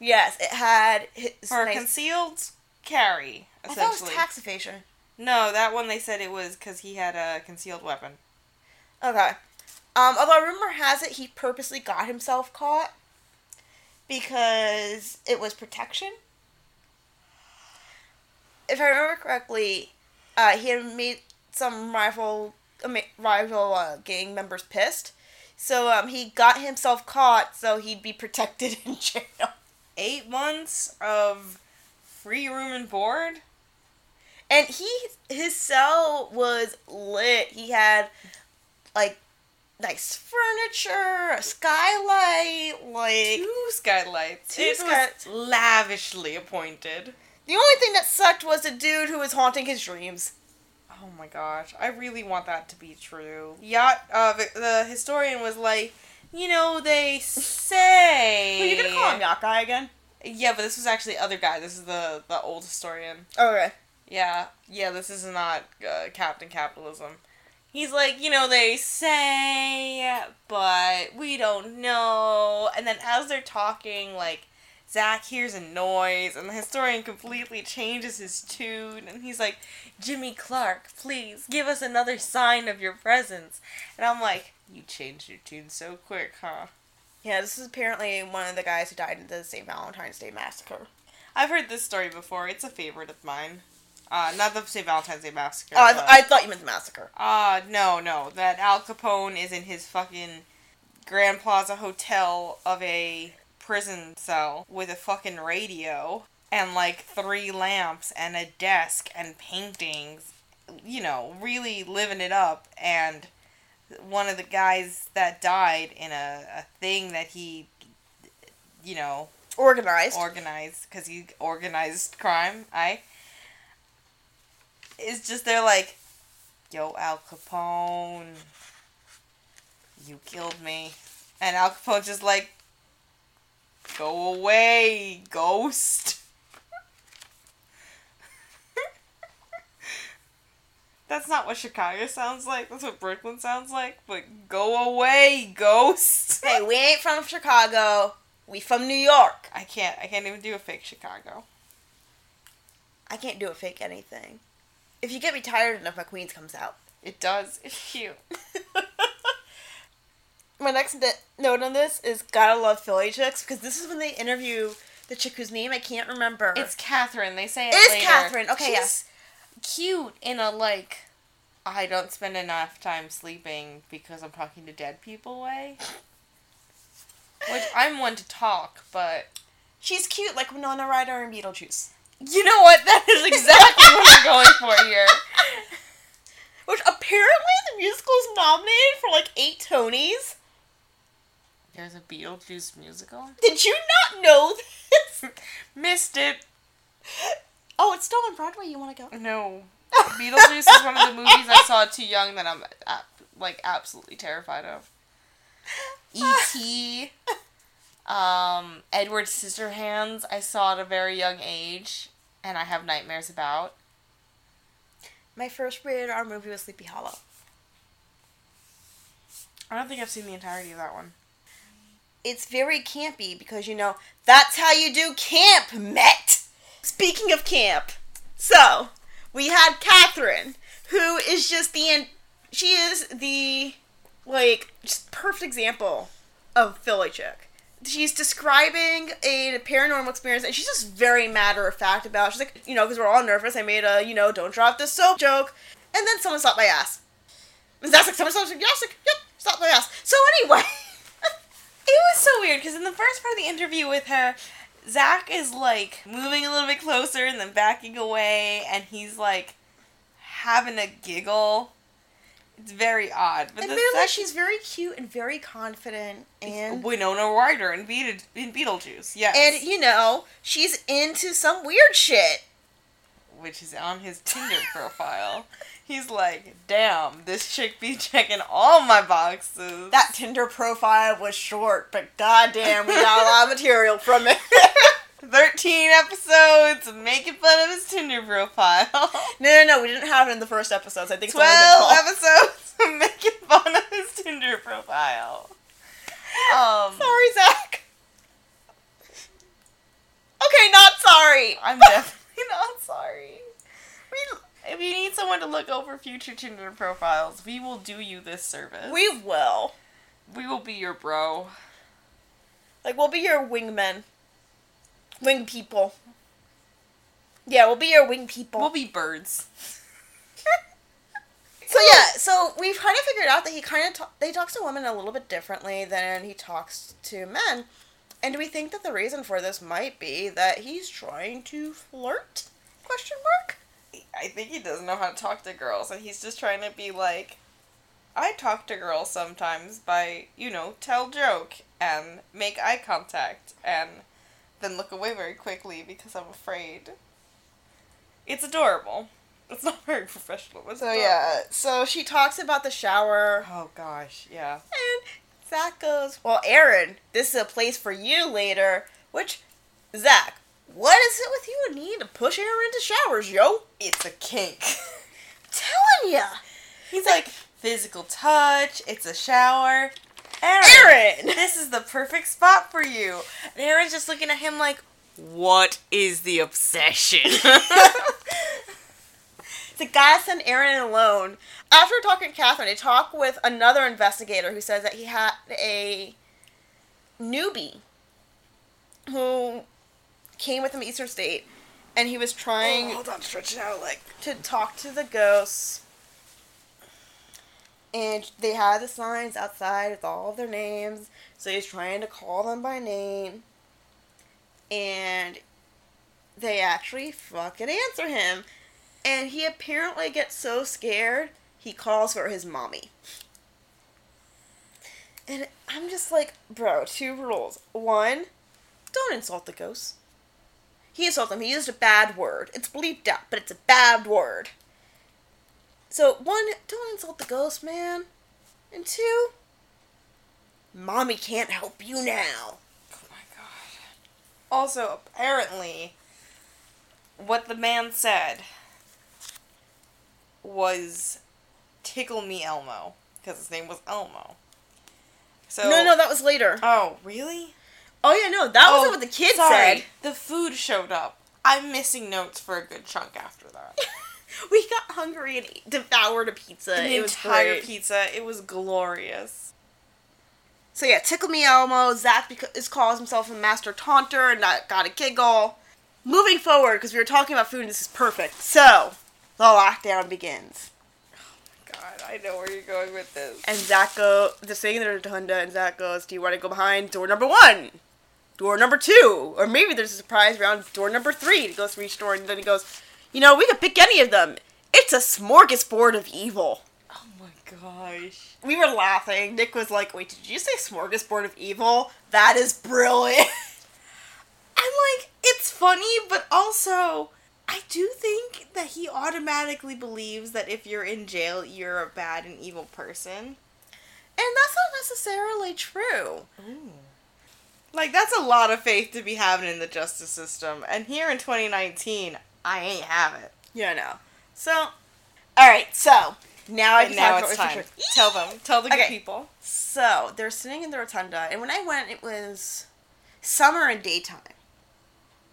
yes, it had his For nice- concealed carry, I thought it was tax evasion. no, that one they said it was because he had a concealed weapon. Okay. Um, although rumor has it he purposely got himself caught because it was protection. If I remember correctly, uh, he had made some rival rival uh, gang members pissed, so um, he got himself caught so he'd be protected in jail. Eight months of free room and board? And he his cell was lit. He had like nice furniture, a skylight, like Two skylights. Two it sky- was lavishly appointed. The only thing that sucked was the dude who was haunting his dreams. Oh my gosh, I really want that to be true. Yacht, uh, the, the historian was like, you know, they say. Were you gonna call him Yacht Guy again? Yeah, but this was actually the other guy. This is the the old historian. Okay. Yeah, yeah, this is not uh, Captain Capitalism. He's like, you know, they say, but we don't know. And then as they're talking, like, Zach hears a noise, and the historian completely changes his tune, and he's like, Jimmy Clark, please give us another sign of your presence. And I'm like, you changed your tune so quick, huh? Yeah, this is apparently one of the guys who died in the St. Valentine's Day massacre. I've heard this story before. It's a favorite of mine. Uh, not the St. Valentine's Day Massacre. Oh, I, th- I thought you meant the massacre. Uh, no, no. That Al Capone is in his fucking Grand Plaza Hotel of a prison cell with a fucking radio and like three lamps and a desk and paintings. You know, really living it up. And one of the guys that died in a, a thing that he, you know, Organized. organized because he organized crime. I is just they're like, yo Al Capone, you killed me, and Al Capone's just like, go away, ghost. That's not what Chicago sounds like. That's what Brooklyn sounds like. But go away, ghost. hey, we ain't from Chicago. We from New York. I can't. I can't even do a fake Chicago. I can't do a fake anything. If you get me tired enough, my Queens comes out. It does. It's cute. my next de- note on this is gotta love Philly chicks because this is when they interview the chick whose name I can't remember. It's Catherine. They say it It is later. Catherine. Okay, She's yes. cute in a like. I don't spend enough time sleeping because I'm talking to dead people way. Which I'm one to talk, but She's cute, like Winona Ryder and Beetlejuice. you know what? That is exactly what I'm going for here. Which apparently the musical is nominated for like eight Tonys. There's a Beetlejuice musical. Did you not know this? Missed it. Oh, it's still on Broadway. You want to go? No. Beetlejuice is one of the movies I saw too young that I'm like absolutely terrified of. E.T. Um, Edward Scissorhands I saw at a very young age, and I have nightmares about. My first rated R movie was Sleepy Hollow. I don't think I've seen the entirety of that one. It's very campy because you know that's how you do camp, Met. Speaking of camp, so we had Catherine, who is just the she is the like just perfect example of Philly chick. She's describing a paranormal experience, and she's just very matter of fact about. It. She's like, you know, because we're all nervous. I made a, you know, don't drop this soap joke, and then someone slapped my ass. And that's like someone slapped my ass. Like, yep, slapped my ass. So anyway, It was so weird because in the first part of the interview with her, Zach is like moving a little bit closer and then backing away, and he's like having a giggle. It's very odd. But the admittedly, second- she's very cute and very confident, and Winona Ryder in, Beet- in Beetlejuice, yes. and you know she's into some weird shit. Which is on his Tinder profile. He's like, damn, this chick be checking all my boxes. That Tinder profile was short, but goddamn, we got a lot of material from it. 13 episodes making fun of his Tinder profile. no, no, no, we didn't have it in the first episodes. I think it's 12 been 12. episodes making fun of his Tinder profile. Um, Sorry, Zach. Okay, not sorry. I'm definitely not sorry. We, if you need someone to look over future Tinder profiles, we will do you this service. We will. we will be your bro. Like, we'll be your wingmen. Wing people. Yeah, we'll be your wing people. We'll be birds. So yeah, so we've kind of figured out that he kind of ta- they talks to women a little bit differently than he talks to men, and we think that the reason for this might be that he's trying to flirt? Question mark. I think he doesn't know how to talk to girls, and he's just trying to be like. I talk to girls sometimes by, you know, tell joke and make eye contact and then look away very quickly because I'm afraid. It's adorable. It's not very professional. But it's So adorable. yeah, so she talks about the shower, Oh gosh, yeah. Zach goes, "Well, Aaron, this is a place for you later." Which, Zach, what is it with you and need to push Aaron into showers, yo? It's a kink. telling ya, He's like physical touch. It's a shower. Aaron, Aaron. this is the perfect spot for you. And Aaron's just looking at him like, what is the obsession? The guy sent Aaron alone. After talking to Catherine, they talk with another investigator who says that he had a newbie who came with him to Eastern State, and he was trying oh, hold on, stretch it out like. to talk to the ghosts. And they had the signs outside with all of their names, so he's trying to call them by name. And they actually fucking answer him. And he apparently gets so scared, he calls for his mommy. And I'm just like, bro, two rules. One, don't insult the ghosts. He insulted them. He used a bad word. It's bleeped out, but it's a bad word. So, one, don't insult the ghost, man. And two, mommy can't help you now. Oh my god. Also, apparently, what the man said was Tickle Me Elmo. Because his name was Elmo. So, no, no, that was later. Oh, really? Oh, yeah, no, that oh, wasn't what the kid sorry. said. The food showed up. I'm missing notes for a good chunk after that. we got hungry and devoured a pizza. An it was entire great. pizza. It was glorious. So yeah, tickle me Elmo. Zach is calls himself a master taunter, and got a giggle. Moving forward, because we were talking about food, and this is perfect. So the lockdown begins. God. god, I know where you're going with this. And Zach go the sitting in the rotunda, and Zach goes, "Do you want to go behind door number one, door number two, or maybe there's a surprise around door number three?" He goes through each door, and then he goes, "You know, we could pick any of them. It's a smorgasbord of evil." Oh my gosh. We were laughing. Nick was like, "Wait, did you say smorgasbord of evil? That is brilliant." I'm like, it's funny, but also, I do think that he automatically believes that if you're in jail, you're a bad and evil person. And that's not necessarily true. Like, that's a lot of faith to be having in the justice system. And here in 2019, I ain't have it. Yeah, no. So, all right. So now I And now it's time. Tell them. Tell the good Okay. people. So they're sitting in the rotunda, and when I went, it was summer and daytime.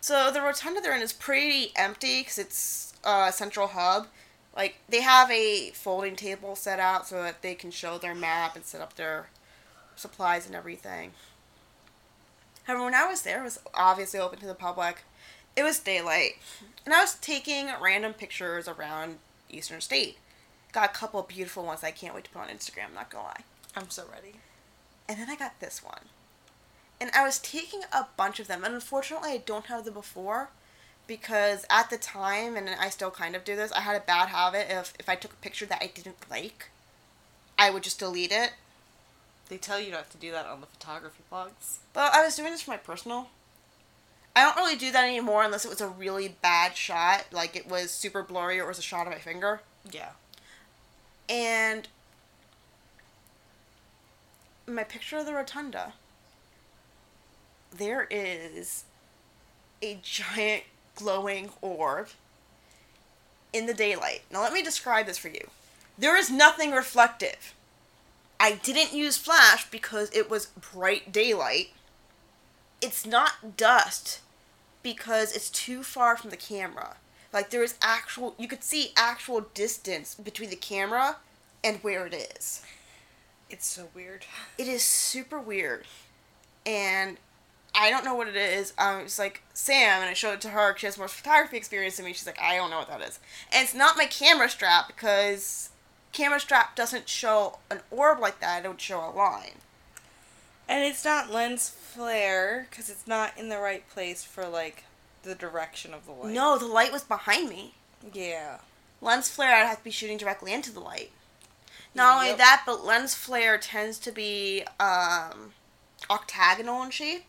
So the rotunda they're in is pretty empty because it's a central hub. Like they have a folding table set out so that they can show their map and set up their supplies and everything. However, when I was there, it was obviously open to the public. It was daylight, and I was taking random pictures around Eastern State. Got a couple of beautiful ones I can't wait to put on Instagram. Not gonna lie. I'm so ready. And then I got this one. And I was taking a bunch of them. And unfortunately, I don't have the before because at the time, and I still kind of do this, I had a bad habit of if I took a picture that I didn't like, I would just delete it. They tell you not to do that on the photography blogs. But I was doing this for my personal. I don't really do that anymore unless it was a really bad shot, like it was super blurry or it was a shot of my finger. Yeah. And my picture of the rotunda, there is a giant glowing orb in the daylight. Now, let me describe this for you. There is nothing reflective. I didn't use flash because it was bright daylight. It's not dust because it's too far from the camera. Like there is actual you could see actual distance between the camera and where it is. It's so weird. It is super weird. And I don't know what it is. Um, it's like Sam, and I showed it to her. She has more photography experience than me. She's like, I don't know what that is. And it's not my camera strap because camera strap doesn't show an orb like that. It would show a line. And it's not lens flare because it's not in the right place for like the direction of the light. No, the light was behind me. Yeah. Lens flare, I'd have to be shooting directly into the light. Not only that, but lens flare tends to be um, octagonal in shape.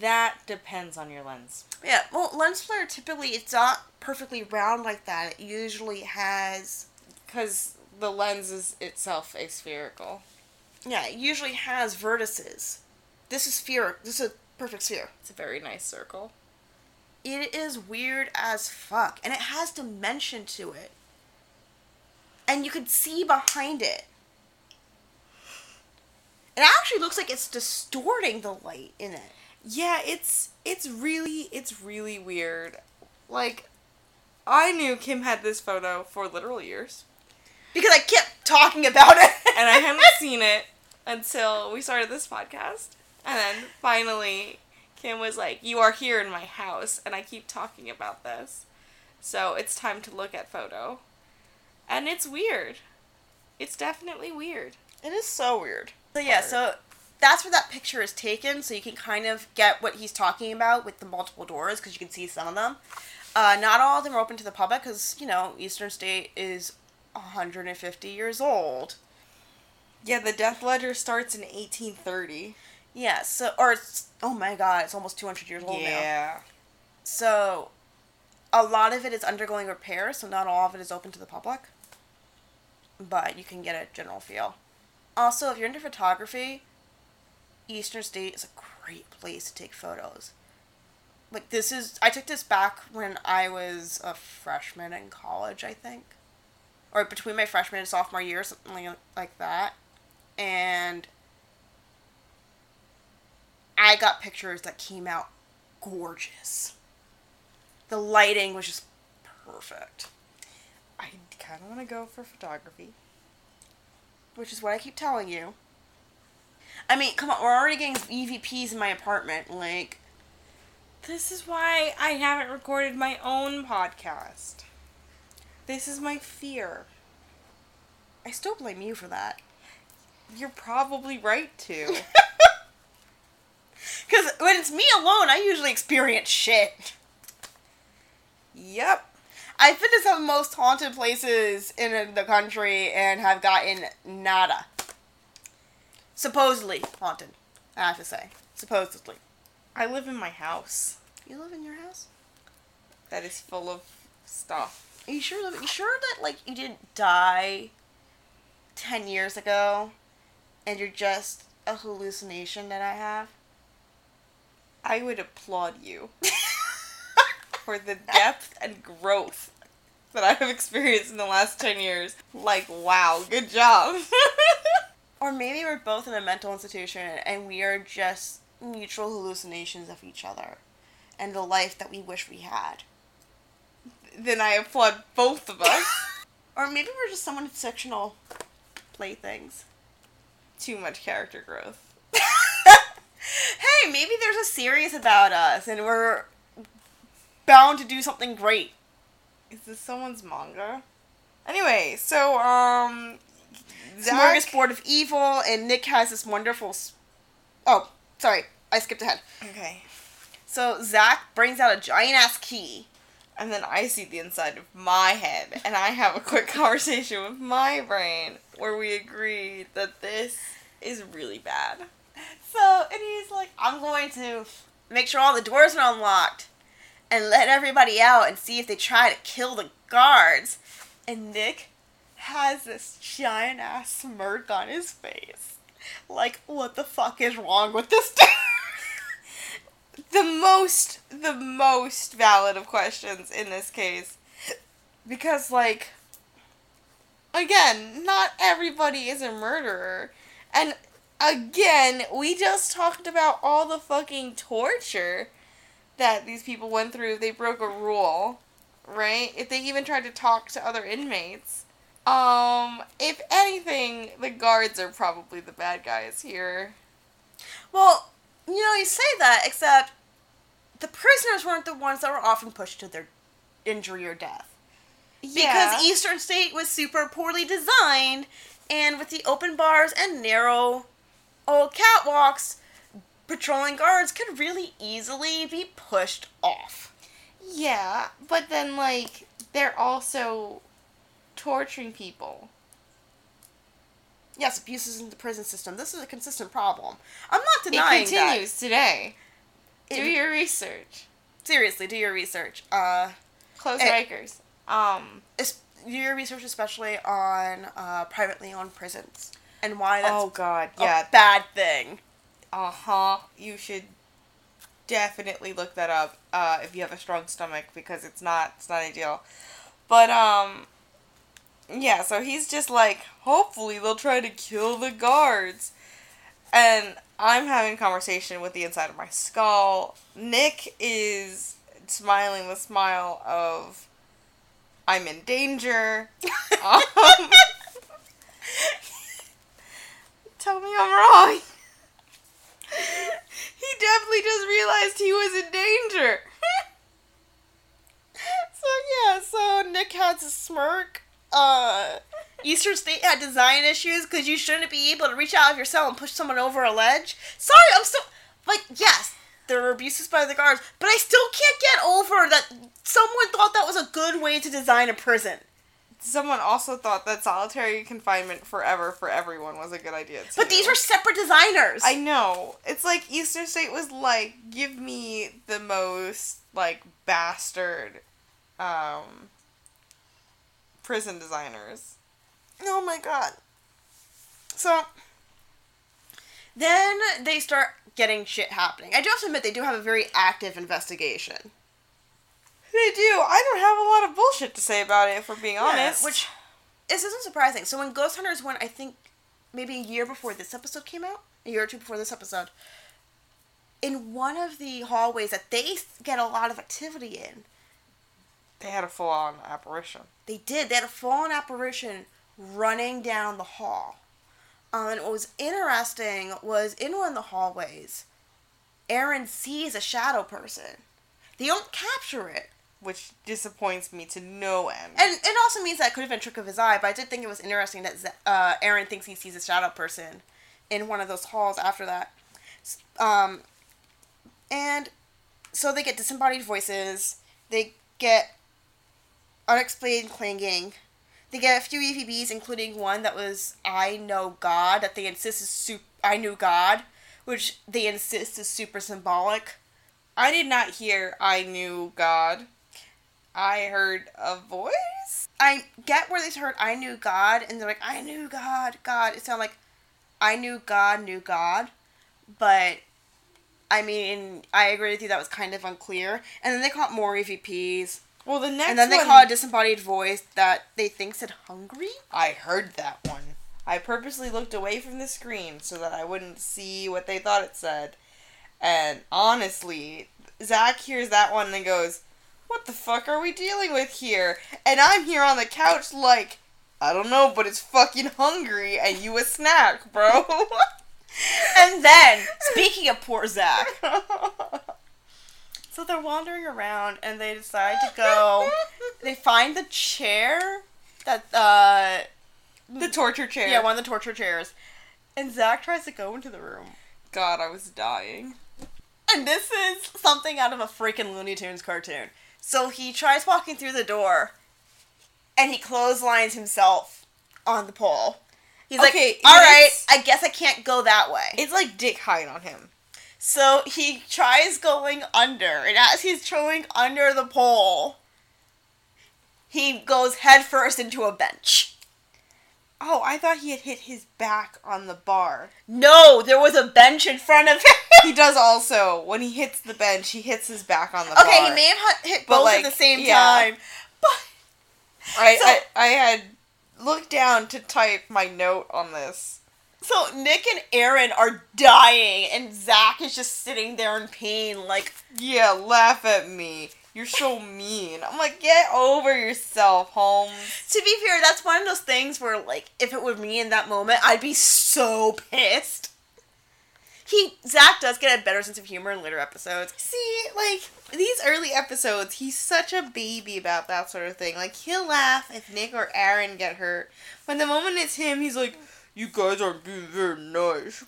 That depends on your lens. Yeah, well, lens flare typically it's not perfectly round like that. It usually has Because the lens is itself aspherical. yeah, it usually has vertices. This is sphere. This is a perfect sphere. It's a very nice circle. It is weird as fuck, and it has dimension to it, and you can see behind it. It actually looks like it's distorting the light in it. Yeah, it's it's really it's really weird. Like I knew Kim had this photo for literal years. Because I kept talking about it. and I hadn't seen it until we started this podcast. And then finally, Kim was like, You are here in my house, and I keep talking about this. So it's time to look at photo. And it's weird. It's definitely weird. It is so weird. So yeah, so that's where that picture is taken, so you can kind of get what he's talking about with the multiple doors, because you can see some of them. Uh, not all of them are open to the public, because you know Eastern State is 150 years old. Yeah, the Death Ledger starts in 1830. Yeah, so or it's oh my god, it's almost 200 years old now. Yeah. So a lot of it is undergoing repair, so not all of it is open to the public. But you can get a general feel. Also, if you're into photography, Eastern State is a great place to take photos. Like this is I took this back when I was a freshman in college, I think. Or between my freshman and sophomore year, something like- that. And I got pictures that came out gorgeous. The lighting was just perfect, I kind of want to go for photography. which is what I keep telling you. I mean, come on, we're already getting EVPs in my apartment. Like, This is why I haven't recorded my own podcast. This is my fear. I still blame you for that. You're probably right to. Because when it's me alone, I usually experience shit. yep. I've been to some of the most haunted places in the country and have gotten nada. Supposedly haunted, I have to say. Supposedly. I live in my house You live in your house? that is full of stuff. Are you sure? Are you sure that like you didn't die ten years ago, and you're just a hallucination that I have? I would applaud you for the depth and growth that I have experienced in the last 10 years. Like, wow, good job. Or maybe we're both in a mental institution and we are just mutual hallucinations of each other and the life that we wish we had. then I applaud both of us. Or maybe we're just someone's fictional playthings. Too much character growth. hey, maybe there's a series about us and we're bound to do something great. Is this someone's manga? Anyway, so, um. Zach, Smorgasbord of Evil, and Nick has this wonderful. Oh, sorry, I skipped ahead. Okay. So Zach brings out a giant ass key. And then I see the inside of my head, and I have a quick conversation with my brain where we agree that this is really bad. So, and he's like, I'm going to make sure all the doors are unlocked and let everybody out and see if they try to kill the guards. And Nick has this giant ass smirk on his face. Like, what the fuck is wrong with this dude? the most the most valid of questions in this case because like again not everybody is a murderer and again we just talked about all the fucking torture that these people went through they broke a rule right if they even tried to talk to other inmates um if anything the guards are probably the bad guys here well, you know, you say that, except the prisoners weren't the ones that were often pushed to their injury or death. Yeah. Because Eastern State was super poorly designed, and with the open bars and narrow old catwalks, patrolling guards could really easily be pushed off. Yeah, but then like they're also torturing people. Yes, abuses in the prison system. This is a consistent problem. I'm not denying that. It continues today. that. Do your research. seriously, do your research. Uh, Close Eh. Rikers. Um. do your research especially on uh, privately owned prisons and why that's oh God. a Yeah. bad thing. Uh huh. You should definitely look that up uh, if you have a strong stomach because it's not it's not ideal. But um. Yeah, so he's just like, hopefully they'll try to kill the guards. And I'm having conversation with the inside of my skull. Nick is smiling the smile of, I'm in danger. um, tell me I'm wrong. he definitely just realized he was in danger. So yeah, so Nick has a smirk. Uh, Eastern State had design issues because you shouldn't be able to reach out of your cell and push someone over a ledge. Sorry, I'm so like yes, there were abuses by the guards, but I still can't get over that someone thought that was a good way to design a prison. Someone also thought that solitary confinement forever for everyone was a good idea too. But these were separate designers. I know. It's like Eastern State was like, give me the most like bastard um prison designers. Oh my god. So then they start getting shit happening. I do have to admit they do have a very active investigation. They do. I don't have a lot of bullshit to say about it, if we're being honest. which this isn't surprising. So when Ghost Hunters went, I think maybe a year before this episode came out, a year or two before this episode, in one of the hallways that they get a lot of activity in, they had a full on apparition. they did. They had a fallen apparition running down the hall. Um, and what was interesting was in one of the hallways, Aaron sees a shadow person. They don't capture it, which disappoints me to no end. And it also means that it could have been a trick of his eye, but I did think it was interesting that uh, Aaron thinks he sees a shadow person in one of those halls after that. Um, and so they get disembodied voices, they get unexplained clanging, they get a few EVPs, including one that was I Know God, that they insist is su- I Knew God, which they insist is super symbolic. I did not hear I knew God. I heard a voice. I get where they heard I knew God and they're like, I knew God, God. It sounded like I knew God, knew God. But I mean, I agree with you that was kind of unclear. And then they caught more EVPs. Well, the next And then they one, caught a disembodied voice that they think said hungry. I heard that one. I purposely looked away from the screen so that I wouldn't see what they thought it said. And honestly, Zach hears that one and goes, What the fuck are we dealing with here? And I'm here on the couch like, I don't know, but it's fucking hungry and you a snack, bro. And then, speaking of poor Zach, so they're wandering around and they decide to go. They find the chair that, uh, the torture chair. yeah, one of the torture chairs. And Zach tries to go into the room. God, I was dying. And this is something out of a freaking Looney Tunes cartoon. So he tries walking through the door, and he clotheslines himself on the pole. He's Okay, like, "All right, I guess I can't go that way." It's like dick height on him. So he tries going under, and as he's going under the pole, he goes headfirst into a bench. Oh, I thought he had hit his back on the bar. No, there was a bench in front of him. He does also. When he hits the bench, he hits his back on the okay, bar. he may have hit- hit both like, at the same yeah. time, but I, So- I I had looked down to type my note on this. So Nick and Aaron are dying, and Zach is just sitting there in pain, like, Yeah, laugh at me. You're so mean. I'm like, get over yourself, Holmes. to be fair, that's one of those things where, like, if it were me in that moment, I'd be so pissed. He, Zach does get a better sense of humor in later episodes. See, like these early episodes, he's such a baby about that sort of thing. Like he'll laugh if Nick or Aaron get hurt. but the moment it's him, he's like, "You guys aren't being very nice."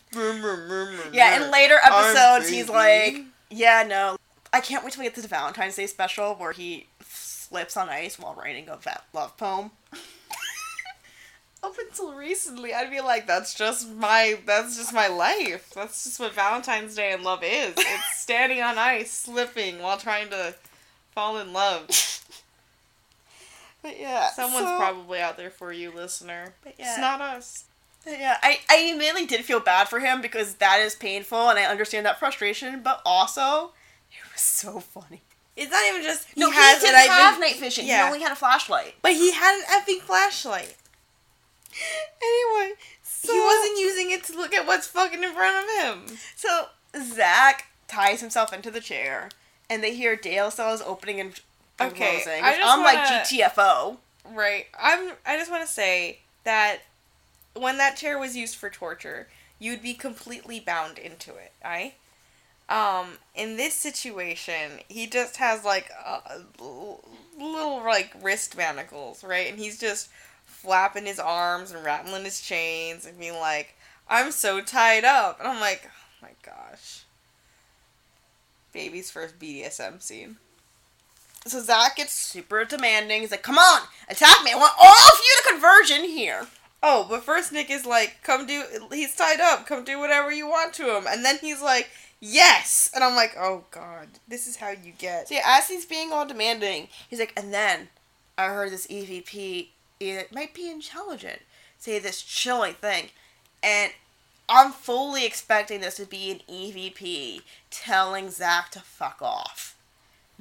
Yeah, in later episodes, he's like, yeah, no. I can't wait till we get to the Valentine's Day special where he slips on ice while writing a va- love poem. Up until recently, I'd be like, "That's just my that's just my life. That's just what Valentine's Day and love is. It's standing on ice, slipping while trying to fall in love." But yeah, Someone's so- probably out there for you, listener. But yeah. It's not us. Yeah, I, I really did feel bad for him because that is painful and I understand that frustration, but also, it was so funny. It's not even just he No, has he didn't I've have night vision. yeah. He only had a flashlight. But he had an effing flashlight. Anyway, so, he wasn't using it to look at what's fucking in front of him. So, Zach ties himself into the chair, and they hear Dale cells opening and, Okay, closing. I just unlike wanna- GTFO. Right. I'm. I just want to say that when that chair was used for torture, you'd be completely bound into it. right? Um. In this situation, he just has like a, little like wrist manacles, right? And he's just flapping his arms and rattling his chains and being like, "I'm so tied up," and I'm like, "Oh my gosh." Baby's first BDSM scene. So Zach gets super demanding. He's like, come on, attack me. I want all of you to converge in here. Oh, but first Nick is like, come do, he's tied up, come do whatever you want to him. And then he's like, yes! And I'm like, oh god, this is how you get. So yeah, as he's being all demanding, he's like, and then I heard this EVP, it might be intelligent, say this chilling thing. And I'm fully expecting this to be an EVP telling Zach to fuck off.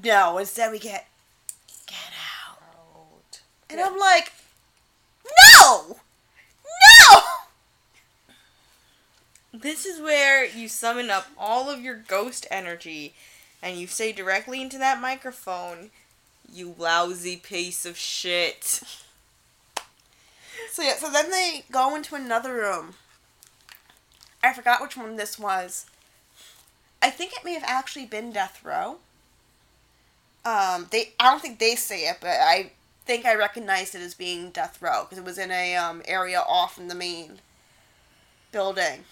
No, instead we get, get out. And I'm like! No! This is where you summon up all of your ghost energy and you say directly into that microphone, you lousy piece of shit. So yeah, so then they go into another room. I forgot which one this was. I think it may have actually been Death Row. Um, they I don't think they say it, but I think I recognized it as being death row because it was in a um, area off in the main building,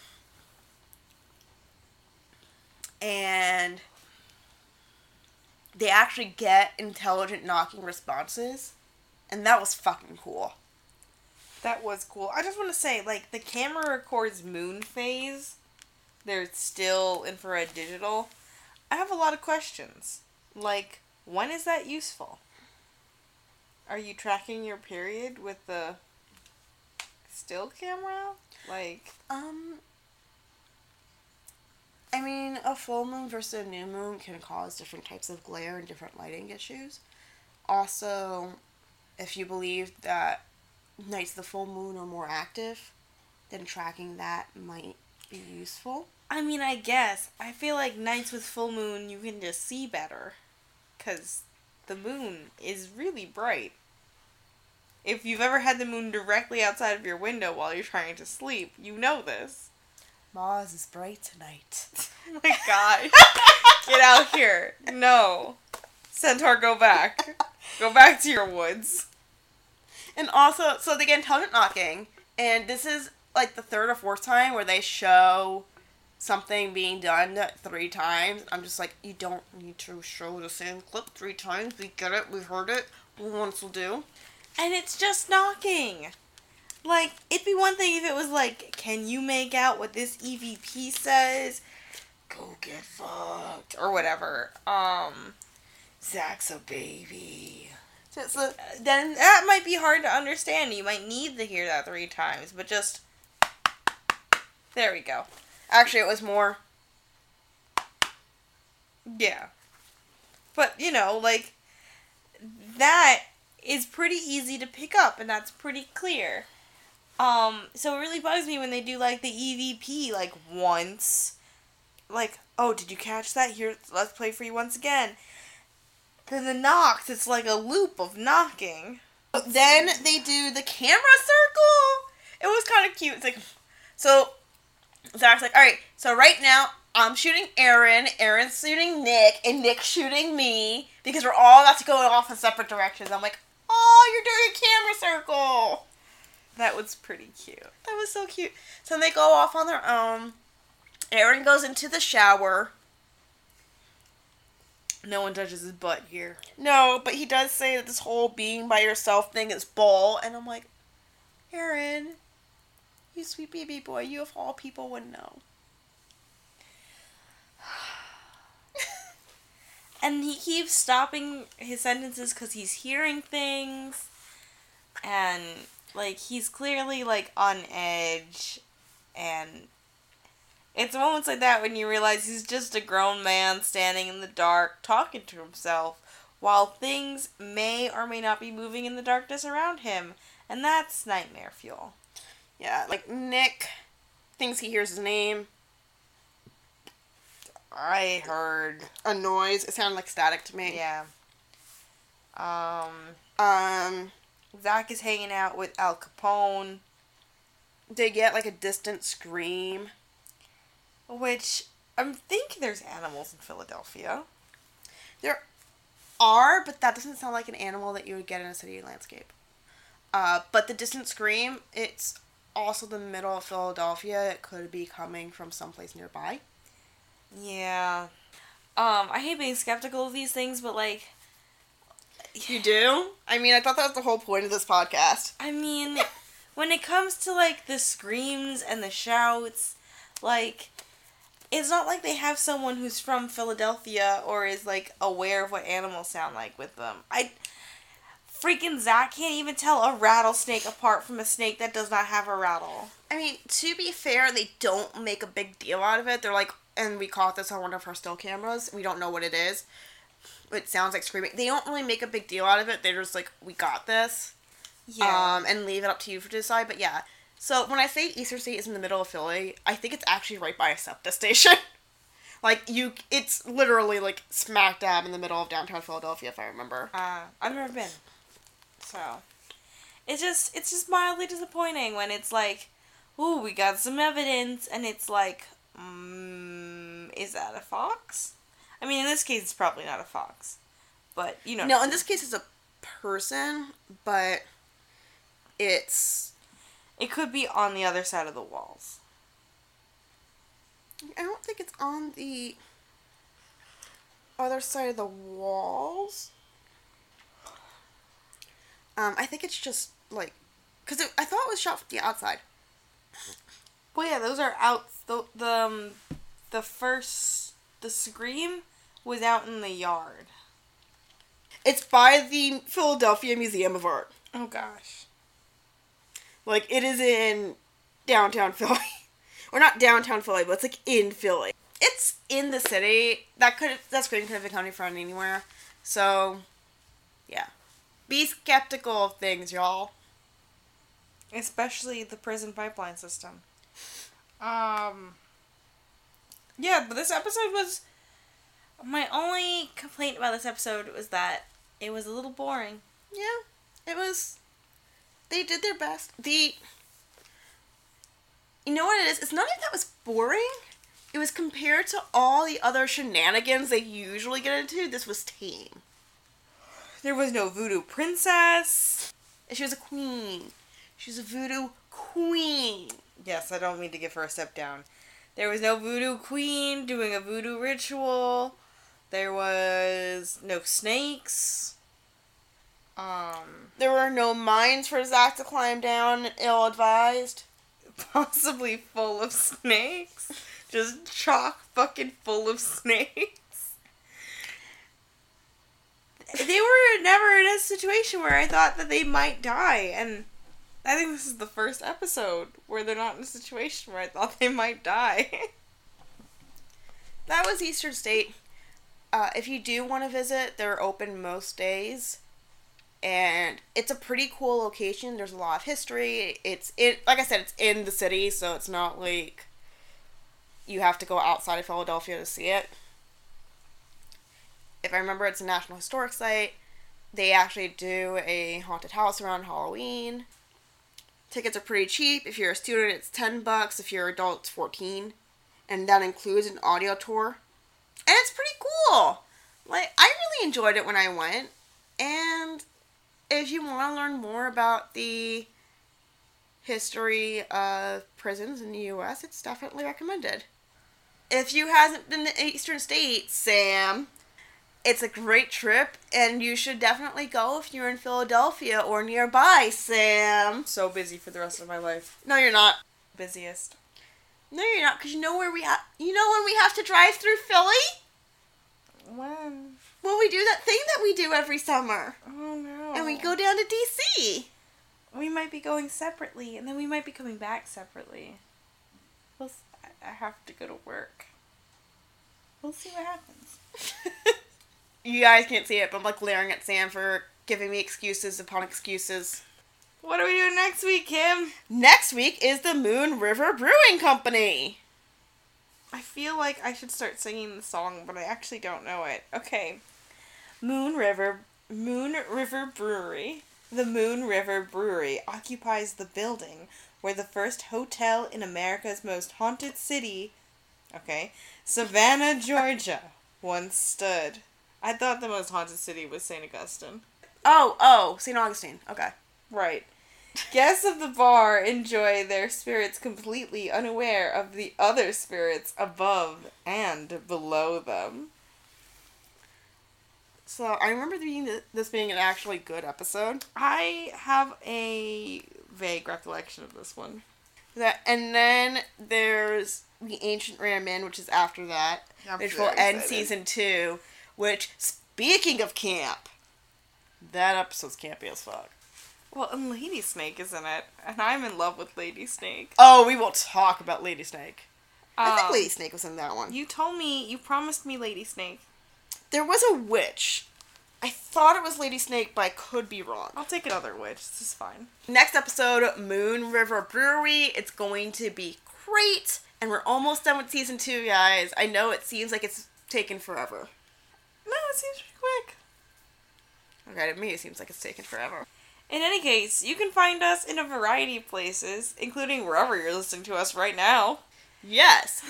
and they actually get intelligent knocking responses, and that was fucking cool. That was cool. I just want to say, like, the camera records moon phase. There's still infrared digital. I have a lot of questions. Like, when is that useful? Are you tracking your period with the still camera? Like, Um, I mean, a full moon versus a new moon can cause different types of glare and different lighting issues. Also, if you believe that nights of the full moon are more active, then tracking that might be useful. I mean, I guess. I feel like nights with full moon, you can just see better. Because the moon is really bright. If you've ever had the moon directly outside of your window while you're trying to sleep, you know this. Mars is bright tonight. Oh my god. Get out here. No. Centaur, go back. Go back to your woods. And also, so they get intelligent knocking, and this is like the third or fourth time where they show something being done three times. I'm just like, you don't need to show the same clip three times. We get it. We've heard it. Once will do. And it's just knocking. Like, it'd be one thing if it was like, can you make out what this EVP says? Go get fucked. Or whatever. Um, Zak's a baby. So, then, That might be hard to understand. You might need to hear that three times, but just. There we go. actually, it was more. Yeah. But, you know, like, that is pretty easy to pick up, and that's pretty clear. Um, so it really bugs me when they do, like, the EVP, like, once. Like, oh, did you catch that? Here, let's play for you once again. Then the knocks, it's like a loop of knocking. Then they do the camera circle. It was kind of cute. It's like, so Zak's like, all right, so right now I'm shooting Aaron, Aaron's shooting Nick, and Nick's shooting me because we're all about to go off in separate directions. I'm like, oh, you're doing a camera circle. That was pretty cute. That was so cute. So they go off on their own. Aaron goes into the shower. No one touches his butt here. No, but he does say that this whole being by yourself thing is bull, and I'm like, Aaron, you sweet baby boy, you of all people would know. And he keeps stopping his sentences because he's hearing things. And, like, he's clearly, like, on edge. And it's moments like that when you realize he's just a grown man standing in the dark talking to himself while things may or may not be moving in the darkness around him. And that's nightmare fuel. Yeah, like Nick thinks he hears his name, I heard. a noise. It sounded like static to me. Yeah. Um, Um, Zak is hanging out with Al Capone. they get like a distant scream. Which I'm thinking there's animals in Philadelphia. There are, but that doesn't sound like an animal that you would get in a city landscape. Uh, but the distant scream, it's also the middle of Philadelphia. It could be coming from someplace nearby. Yeah. Um, I hate being skeptical of these things, but like, You do? I mean, I thought that was the whole point of this podcast. I mean, when it comes to like the screams and the shouts, like, it's not like they have someone who's from Philadelphia or is like aware of what animals sound like with them. I freaking Zak can't even tell a rattlesnake apart from a snake that does not have a rattle. I mean, to be fair, they don't make a big deal out of it. They're like, and we caught this on one of our still cameras. We don't know what it is. It sounds like screaming. They don't really make a big deal out of it. They're just like, we got this. Um, and leave it up to you to decide. But yeah. So when I say Eastern State is in the middle of Philly, I think it's actually right by a SEPTA station. like you, it's literally like smack dab in the middle of downtown Philadelphia, if I remember. Uh, I've never been. So it's just it's just mildly disappointing when it's like, ooh, we got some evidence, and it's like, mm, is that a fox? I mean, in this case, it's probably not a fox, but you know. No, in this case, it's a person, but it's. It could be on the other side of the walls. I don't think it's on the other side of the walls. Um, I think it's just like, cause it, I thought it was shot from the outside. Well, yeah, those are out. The the um, the first the scream was out in the yard. It's by the Philadelphia Museum of Art. Oh gosh. Like it is in downtown Philly, or not downtown Philly, but it's like in Philly. It's in the city. That could that screen could have been coming from anywhere. So, yeah, be skeptical of things, y'all. Especially the prison pipeline system. Um. Yeah, but this episode was. My only complaint about this episode was that it was a little boring. Yeah, it was. They did their best. The. You know what it is? It's not even that was boring. It was compared to all the other shenanigans they usually get into. This was tame. There was no voodoo princess. She was a queen. She's a voodoo queen. Yes, I don't mean to give her a step down. There was no voodoo queen doing a voodoo ritual. There was no snakes. Um, There were no mines for Zak to climb down, ill advised. possibly full of snakes. Just chock fucking full of snakes. They were never in a situation where I thought that they might die, and I think this is the first episode where they're not in a situation where I thought they might die. That was Eastern State. Uh, if you do want to visit, they're open most days. And it's a pretty cool location. There's a lot of history. It's it like I said, it's in the city, so it's not like you have to go outside of Philadelphia to see it. If I remember, it's a National Historic Site. They actually do a haunted house around Halloween. Tickets are pretty cheap. If you're a student, it's ten bucks. If you're an adult, it's fourteen, and that includes an audio tour. And it's pretty cool. Like I really enjoyed it when I went. And if you want to learn more about the history of prisons in the U.S., it's definitely recommended. If you hasn't been to Eastern States, Sam, it's a great trip, and you should definitely go if you're in Philadelphia or nearby, Sam. so busy for the rest of my life. No, you're not. Busiest. No, you're not, because you know where we have. You know when we have to drive through Philly? When? When we do that thing that we do every summer, Oh no. and we go down to DC. We might be going separately, and then we might be coming back separately. We'll. I have to go to work. We'll see what happens. you guys can't see it, but I'm like glaring at Sam for giving me excuses upon excuses. What are we doing next week, Kim? Next week is the Moon River Brewing Company. I feel like I should start singing the song, but I actually don't know it. Okay. Moon River Moon River Brewery. The Moon River Brewery occupies the building where the first hotel in America's most haunted city, okay, Savannah, Georgia, once stood. I thought the most haunted city was St. Augustine. Oh, oh, St. Augustine. Okay. Right. Guests of the bar enjoy their spirits completely unaware of the other spirits above and below them. So I remember being this being an actually good episode. I have a vague recollection of this one. That and then there's the Ancient Ram Inn, which is after that, I'm which will end excited. season two. Which, speaking of camp, that episode's campy as fuck. Well, and Lady Snake is in it, and I'm in love with Lady Snake. Oh, we will talk about Lady Snake. I think Um, Lady Snake was in that one. You told me, you promised me Lady Snake. There was a witch. I thought it was Lady Snake, but I could be wrong. I'll take another witch. This is fine. Next episode, Moon River Brewery. It's going to be great. And we're almost done with season two, guys. I know it seems like it's taken forever. No, it seems pretty quick. Okay, to me, it seems like it's taken forever. In any case, you can find us in a variety of places, including wherever you're listening to us right now. Yes.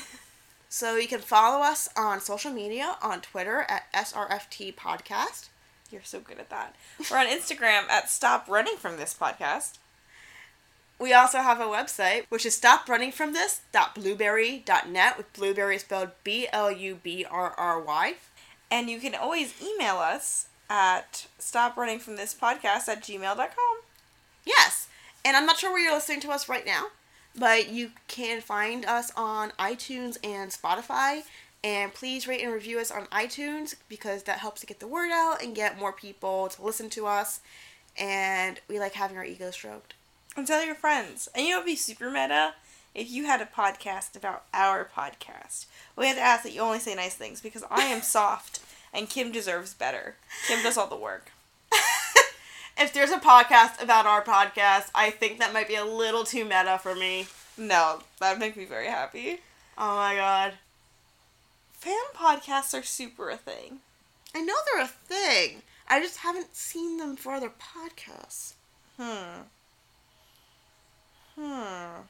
So you can follow us on social media on Twitter at SRFT Podcast. You're so good at that. We're on Instagram at Stop Running From This Podcast. We also have a website, which is stoprunning.from.this.blubrry.net with blueberry spelled B L U B R R Y. And you can always email us at stoprunningsfromthispodcast at gmail.com. Yes. And I'm not sure where you're listening to us right now, but you can find us on iTunes and Spotify. And please rate and review us on iTunes because that helps to get the word out and get more people to listen to us. And we like having our ego stroked. And tell your friends. And you know, it'd be super meta if you had a podcast about our podcast. We have to ask that you only say nice things because I am soft and Kim deserves better. Kim does all the work. if there's a podcast about our podcast, I think that might be a little too meta for me. No, that'd make me very happy. Oh my god. Fan podcasts are super a thing. I know they're a thing. I just haven't seen them for other podcasts. Hmm. Hmm.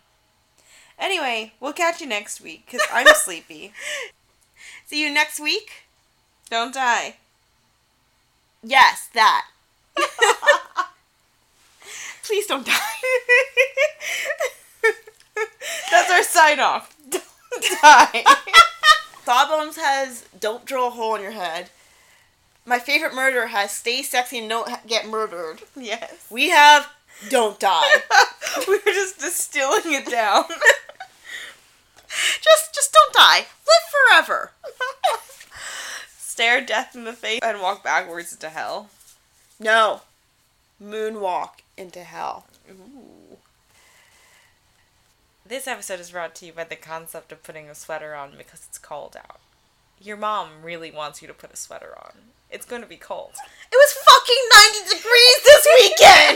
Anyway, we'll catch you next week because I'm sleepy. See you next week. Don't die. Yes, that. Please don't die. That's our sign off. Don't die. Sawbones has Don't Drill a Hole in Your Head. My favorite murder has Stay Sexy and Don't Get Murdered. yes. We have Don't Die. We're just distilling it down. Just just don't die. Live forever. Stare death in the face and walk backwards into hell. No. Moonwalk into hell. Ooh. This episode is brought to you by the concept of putting a sweater on because it's cold out. Your mom really wants you to put a sweater on. It's going to be cold. It was fucking 90 degrees this weekend!